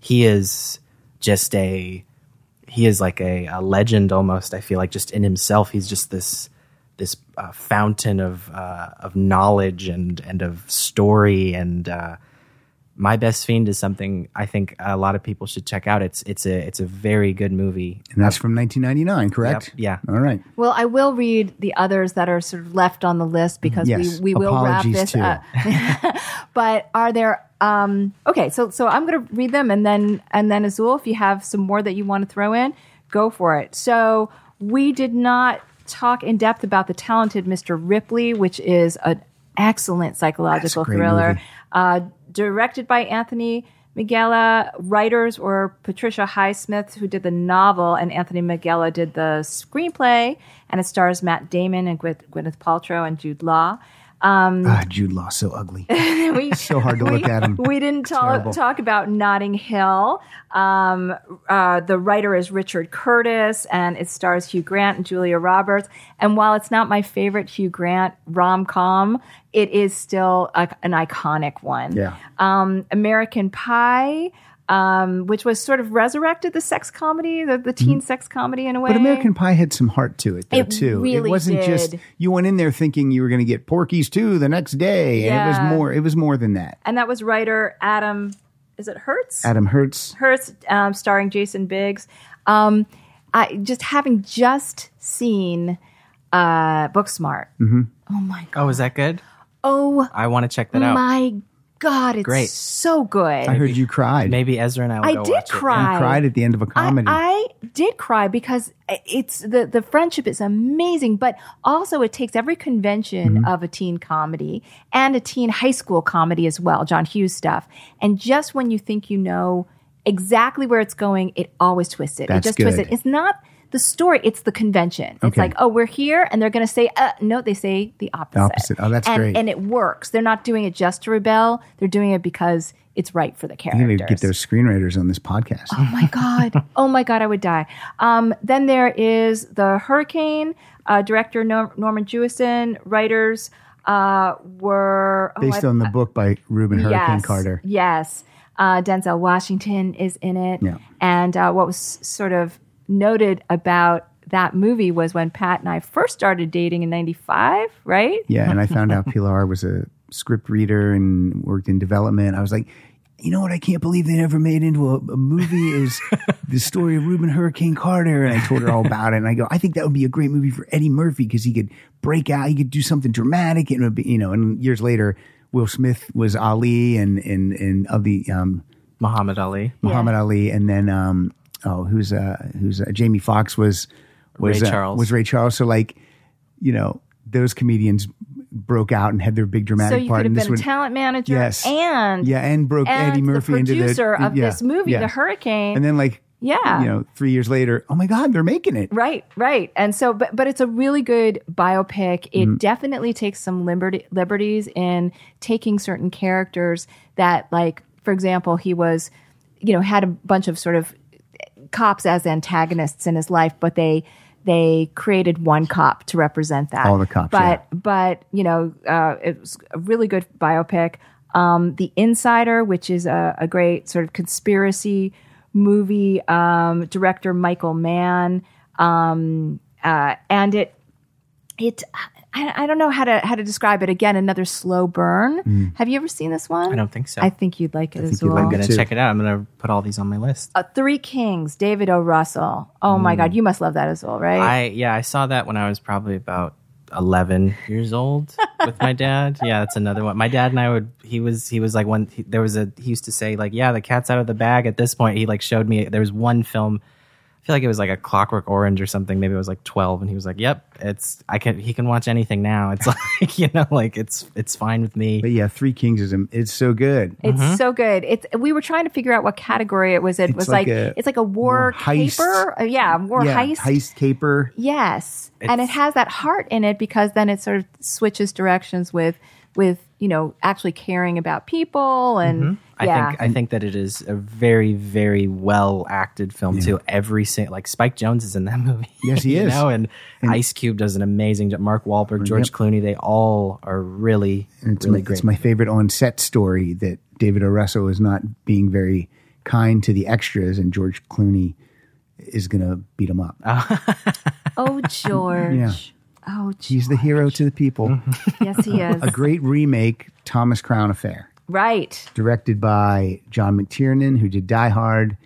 he is just a he is like a, a legend almost. I feel like just in himself, he's just this this uh, fountain of uh, of knowledge and and of story. And uh, my best fiend is something I think a lot of people should check out. It's it's a it's a very good movie. And that's from 1999, correct? Yep, yeah. All right. Well, I will read the others that are sort of left on the list because Yes. we, we will wrap this too. up. but are there um okay, so so I'm gonna read them and then and then Azul, if you have some more that you want to throw in, go for it. So we did not talk in depth about the talented Mr. Ripley, which is an excellent psychological great thriller. movie. Uh, directed by Anthony Minghella. Writers were Patricia Highsmith, who did the novel, and Anthony Minghella did the screenplay. And it stars Matt Damon and Gwyneth, Gwyneth Paltrow and Jude Law. Ah, Jude Law, so ugly. We, so hard to we, look at him. We didn't talk, talk about Notting Hill. Um, uh, the writer is Richard Curtis, and it stars Hugh Grant and Julia Roberts. And while it's not my favorite Hugh Grant rom com, it is still a, an iconic one. Yeah. Um, American Pie. Um, which was sort of resurrected the sex comedy, the, the teen sex comedy in a way. But American Pie had some heart to it, though, It too. really it wasn't just you went in there thinking you were going to get Porky's too the next day, and it was more. It was more than that. and that was writer Adam. Is it Herz? Adam Herz. Herz, um, starring Jason Biggs. Um, I just having just seen uh, Booksmart. Mm-hmm. Oh my god! Oh, is that good? Oh I want to check that out. my god! It's Great. so good. I heard you cried. Maybe Ezra and I will I go did watch it. cry. You cried at the end of a comedy. I did cry because it's the the friendship is amazing, but also it takes every convention Mm-hmm. of a teen comedy and a teen high school comedy as well, John Hughes stuff. And just when you think you know exactly where it's going, it always twists it. That's it just twists it. It's not the story; it's the convention. It's Okay. like, oh, we're here, and they're going to say, uh, no, they say the opposite. opposite. Oh, that's and, great. And it works. They're not doing it just to rebel; they're doing it because it's right for the characters. going to get those screenwriters on this podcast. Oh my god! Oh my god! I would die. Um, then there is the Hurricane. Uh, director Nor- Norman Jewison. Writers uh, were oh, Based I- on the book by Rubin Hurricane Carter. Yes, uh, Denzel Washington is in it. Yeah. And uh, what was sort of noted about that movie was when Pat and I first started dating in '95, right? Yeah, and I found out Pilar was a script reader and worked in development. I was like, you know what? I can't believe they never made into a, a movie is the story of Rubin Hurricane Carter. And I told her all about it. And I go, I think that would be a great movie for Eddie Murphy because he could break out, he could do something dramatic, and it would be, you know. And years later, Will Smith was Ali, and and and of the um, Muhammad Ali. Muhammad Ali, and then um, oh, who's uh, who's uh, Jamie Foxx was was Ray uh, Charles. was Ray Charles. So like, you know, those comedians broke out and had their big dramatic. So dramatic you part. could have and been this a talent manager Yes. and yeah, and broke and Eddie Murphy the into the producer of yeah, this movie, yes. The Hurricane. And then like Yeah. you know, three years later, oh my God, they're making it. Right, right. And so, but but it's a really good biopic. It Mm-hmm. definitely takes some liberty, liberties in taking certain characters that, like, for example, he was, you know, had a bunch of sort of cops as antagonists in his life, but they they created one cop to represent that. All the cops, but but you know, uh, it was a really good biopic. Um, the Insider, which is a, a great sort of conspiracy movie, um, director Michael Mann, um, uh, and it it I, I don't know how to how to describe it. Again, another slow burn. Have you ever seen this one? I don't think so. I think you'd like it as you'd well. I'm gonna check it out. I'm gonna put all these on my list. uh, Three Kings, David O. Russell. Oh my God, you must love that as well, right? I yeah, I saw that when I was probably about eleven years old with my dad. Yeah, that's another one. My dad and I would. He was he was like one. He, there was a he used to say like, yeah, the cat's out of the bag. At this point, he like showed me there was one film. I feel like it was like a Clockwork Orange or something. Maybe it was like twelve, and he was like, "Yep, it's I can he can watch anything now. It's like you know, like it's it's fine with me." But yeah, Three Kings is it's so good. It's so good. It's we were trying to figure out what category it was. It was like like, a it's like a war, war heist. caper. Uh, yeah, war yeah, heist. heist caper. Yes, and it has that heart in it because then it sort of switches directions with with you know actually caring about people and I yeah. think I think that it is a very very well acted film too. Every single like Spike Jonze is in that movie. Yes, he you is. Know? And, Ice Cube does an amazing job. Mark Wahlberg, George Yep. Clooney, they all are really it's, really my, great. it's my favorite on set story that David O. Russell is not being very kind to the extras, and George Clooney is going to beat him up. Oh, oh George. Yeah. Oh, George. He's the hero to the people. yes, he is. A great remake, Thomas Crown Affair, right. directed by John McTiernan, who did Die Hard.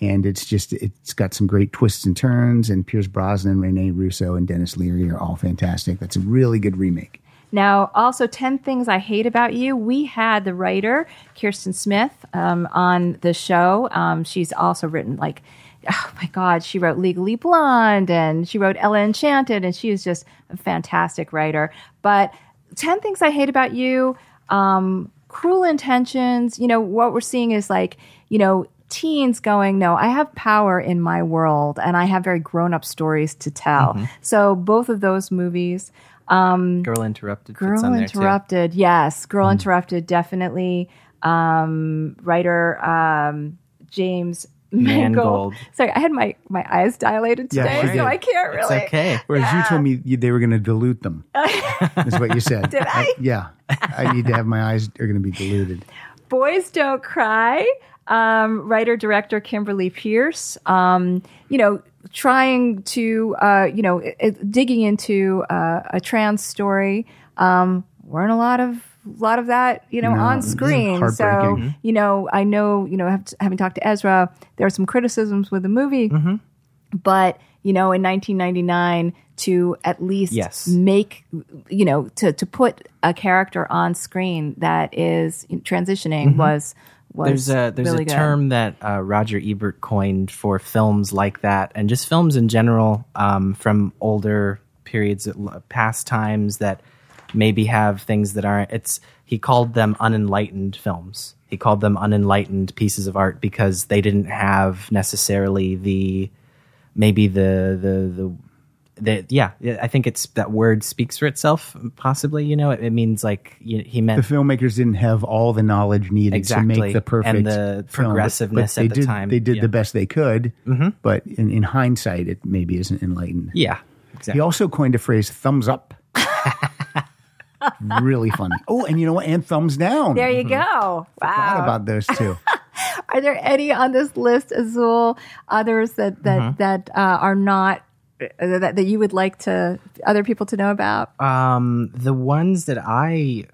And it's just, it's got some great twists and turns. And Pierce Brosnan, Rene Russo, and Denis Leary are all fantastic. That's a really good remake. Now, also, 10 Things I Hate About You. We had the writer, Kirsten Smith, um, on the show. Um, she's also written, like, oh my God, she wrote Legally Blonde and she wrote Ella Enchanted, and she is just a fantastic writer. But 10 Things I Hate About You, um, Cruel Intentions, you know, what we're seeing is like, you know, teens going, no, I have power in my world and I have very grown up stories to tell. So both of those movies. Um, Girl Interrupted. Girl on there, too. Interrupted, yes. Girl Hmm. Interrupted, definitely. Um, writer um, James Mangold. Mangold. Sorry, I had my, my eyes dilated Yeah, today, she so did. I can't It's really. okay. Whereas you told me you, they were going to dilute them. is what you said. Did I? yeah. I need to have my eyes are going to be diluted. Boys Don't Cry. Um, writer director Kimberly Peirce. Um, you know, trying to uh, you know i- i- digging into uh, a trans story. Um, weren't a lot of lot of that you know No, on screen. So you know, I know you know have, having talked to Ezra, there are some criticisms with the movie, but you know, in 1999 to at least Yes. make you know to to put a character on screen that is transitioning was was There's a there's really a good. term that uh, Roger Ebert coined for films like that, and just films in general um, from older periods, uh, past times that maybe have things that aren't. It's he called them unenlightened films. He called them unenlightened pieces of art because they didn't have necessarily the maybe the the the. the yeah, I think it's that word speaks for itself. Possibly, you know, it, it means like you, he meant The filmmakers didn't have all the knowledge needed to make the perfect And the film, but- progressiveness but they at the did, time. They did Yeah. the best they could, mm-hmm. but in, in hindsight, it maybe isn't enlightened. yeah, Exactly. He also coined a phrase "thumbs up." really funny. Oh, and you know what? And thumbs down. There you go. Thought Wow. about those two. Are there any on this list, Azul, others that that Mm-hmm. that uh, are not uh, that, that you would like to other people to know about? Um, the ones that I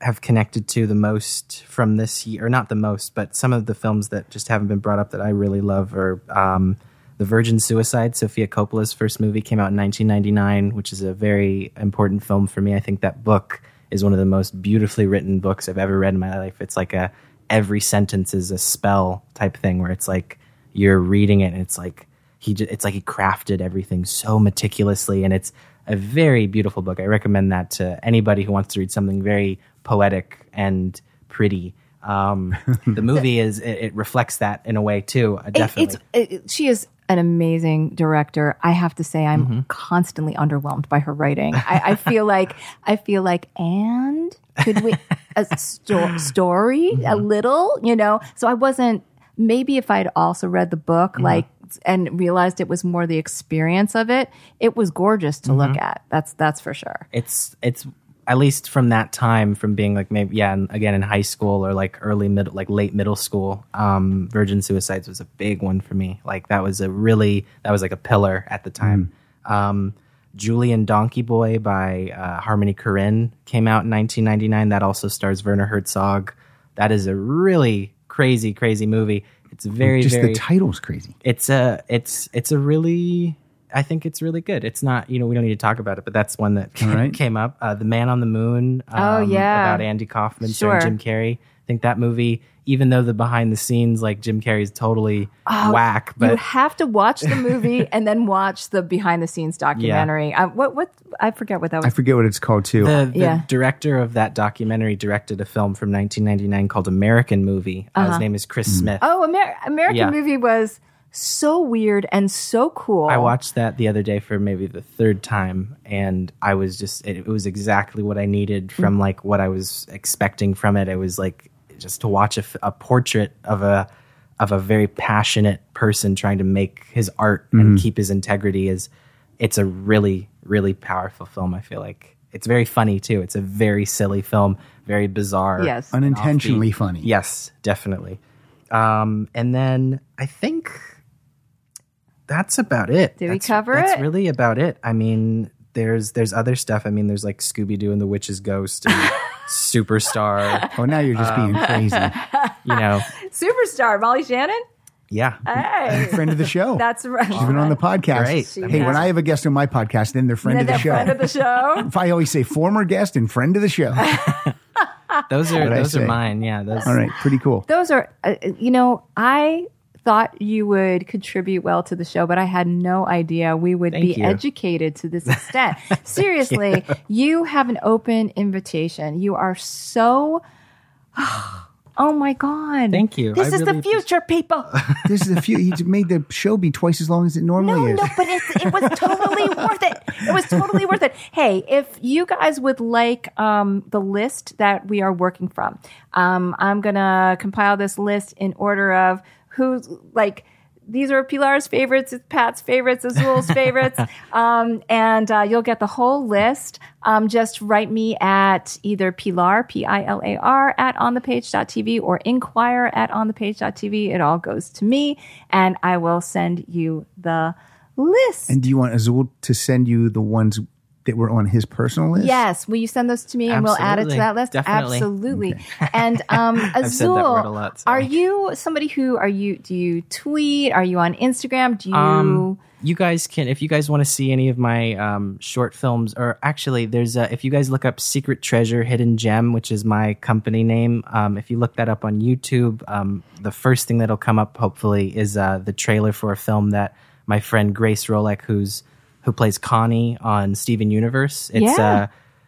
have connected to the most from this year, or not the most, but some of the films that just haven't been brought up that I really love are um, The Virgin Suicide. Sofia Coppola's first movie came out in 1999, which is a very important film for me. I think that book is one of the most beautifully written books I've ever read in my life. It's like a every sentence is a spell type thing where it's like you're reading it and it's like he just, it's like he crafted everything so meticulously and it's a very beautiful book. I recommend that to anybody who wants to read something very poetic and pretty. Um, the movie is it, it reflects that in a way too. uh, Definitely. It's it, she is an amazing director. I have to say, I'm Mm-hmm. constantly underwhelmed by her writing. I, I feel like I feel like, and could we a sto- story Mm-hmm. a little, you know? So I wasn't. Maybe if I'd also read the book, Mm-hmm. like. And realized it was more the experience of it. It was gorgeous to Mm-hmm. look at. That's that's for sure. it's it's at least from that time from being like maybe yeah and again in high school or like early middle like late middle school um virgin suicides was a big one for me. Like that was a really that was like a pillar at the time. Um julien donkey boy by uh, harmony korine came out in 1999 that also stars werner herzog. That is a really crazy crazy movie. It's very Just very the title's crazy. it's a it's it's a really I think it's really good. It's not you know we don't need to talk about it, but that's one that All right. came up. Uh, the Man on the Moon. Oh, um, yeah. about Andy Kaufman starring Sure. Jim Carrey. I think that movie, even though the behind the scenes like Jim Carrey's totally whack, but you have to watch the movie and then watch the behind the scenes documentary. Uh, what what I forget what that was. I forget what it's called too. the, the Yeah. director of that documentary directed a film from 1999 called American Movie. Uh, his name is Chris Smith. Oh, Amer- American Yeah. movie was so weird and so cool. I watched that the other day for maybe the third time, and I was just it, it was exactly what I needed from like what I was expecting from it. It was like just to watch a portrait of a of a very passionate person trying to make his art and keep his integrity is it's a really really powerful film. I feel like it's very funny too. It's a very silly film, very bizarre. Yes. Unintentionally offbeat. funny. Yes, definitely. Um, and then I think that's about it. Did we That's- cover that's it? really about it. I mean, there's there's other stuff. I mean, there's like Scooby Doo and the Witch's Ghost and Superstar. oh, now you're just being Um, crazy. You know, Superstar Molly Shannon. yeah. Hey, Friend of the show. that's right. She's been on the podcast. Great. Hey, when I have a guest on my podcast, then they're friend And of the then show. friend of the show. if I always say former guest and friend of the show. Those are those are mine. Yeah. Those. All right, pretty cool. Those are, uh, you know, I thought you would contribute well to the show, but I had no idea we would Thank be you. educated to this extent. Seriously, you have an open invitation. You are so. Oh my God. Thank you. This I is really the future, people. This is the few. He's made the show be twice as long as it normally is. No, is. no, but it's, it was totally worth it. It was totally worth it. Hey, if you guys would like um, the list that we are working from, um, I'm gonna compile this list in order of who's like. These are Pilar's favorites, it's Pat's favorites, Azul's favorites, um, and uh, you'll get the whole list. Um, just write me at either Pilar, P I L A R, at onthepage.tv or inquire at onthepage.tv. It all goes to me, and I will send you the list. And do you want Azul to send you the ones that were on his personal list? Yes, will you send those to me and we'll add it to that list? Definitely. Absolutely. And um, said that Azul, word a lot, are you somebody who are you? Do you tweet? Are you on Instagram? Do you? Um, you guys can, if you guys want to see any of my um, short films, or actually, there's a, if you guys look up Secret Treasure Hidden Gem, which is my company name, um, if you look that up on YouTube, um, the first thing that'll come up, hopefully, is uh, the trailer for a film that my friend Grace Rolek, who's who plays Connie on Steven Universe, it's Yeah. uh,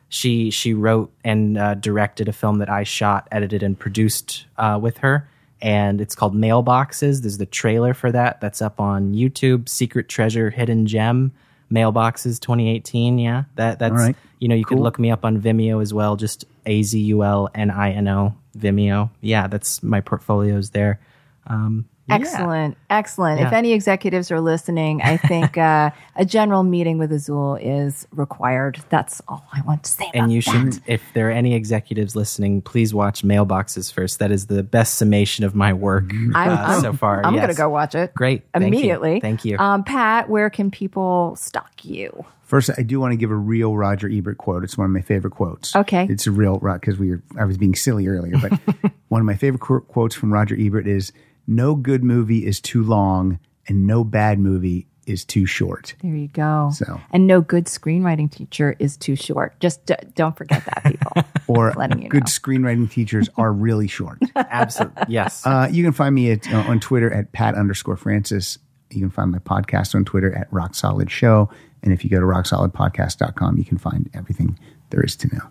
she she wrote and uh, directed a film that I shot, edited, and produced uh, with her, and it's called Mailboxes. There's the trailer for that that's up on YouTube. Secret Treasure, Hidden Gem, Mailboxes 2018. Yeah, that that's All right. you know you Cool. could look me up on Vimeo as well. Just A Z U L N I N O Vimeo. Yeah, that's my portfolios there. Um, yeah. Excellent, excellent. If any executives are listening, I think uh, a general meeting with Azul is required. That's all I want to say. About And you that. should, if there are any executives listening, please watch Mailboxes first. That is the best summation of my work I'm, uh, I'm- so far. I'm Yes. going to go watch it. Great. Thank you. immediately. Thank you. Um, Pat, where can people stalk you? First, I do want to give a real Roger Ebert quote. It's one of my favorite quotes. Okay. It's a real because we were I was being silly earlier, but one of my favorite qu- quotes from Roger Ebert is no good movie is too long and no bad movie is too short. There you go. So- and no good screenwriting teacher is too short. Just d- don't forget that, people. Or letting you good know. screenwriting teachers are really short. Absolutely. Yes. Uh, you can find me at, uh, on Twitter at Pat underscore Francis. You can find my podcast on Twitter at Rock Solid Show. And if you go to rocksolidpodcast.com, you can find everything there is to know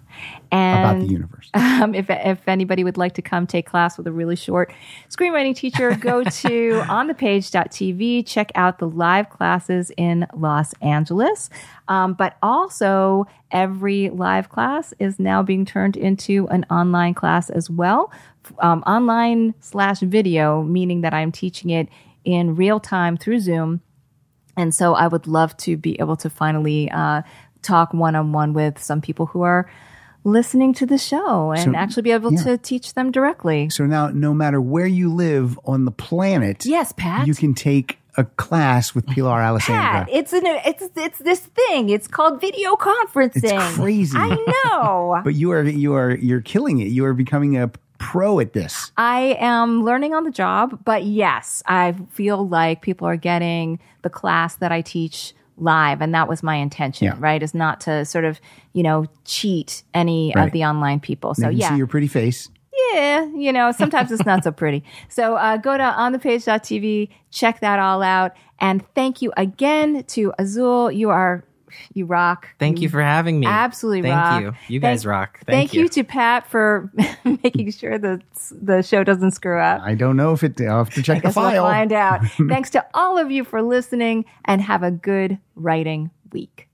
And about the universe. um, if, if anybody would like to come take class with a really short screenwriting teacher, go to onthepage.tv, check out the live classes in Los Angeles. Um, but also, every live class is now being turned into an online class as well. Um, online slash video, meaning that I'm teaching it in real time through Zoom. And so I would love to be able to finally uh, talk one on one with some people who are listening to the show and So- actually be able yeah. to teach them directly. So now, no matter where you live on the planet, Yes, Pat. you can take a class with Pilar Alessandra. Pat, it's an it's it's this thing. It's called video conferencing. It's crazy. I know. but you are you are you're killing it. You are becoming a pro at this. I am learning on the job, but yes, I feel like people are getting the class that I teach live, and that was my intention, Yeah. right? Is not to sort of you know cheat any Right. of the online people. So yeah, see your pretty face. yeah, you know, sometimes it's not so pretty. So uh, go to onthepage.tv, check that all out. And thank you again to Azul. You are, you rock. Thank you for having me. Absolutely Thank rock. you. You Thank- guys rock. Thank, Thank, you. to Pat for making sure that the show doesn't screw up. I don't know if it. I'll have to check the Guess we'll file. find out. Thanks to all of you for listening and have a good writing week.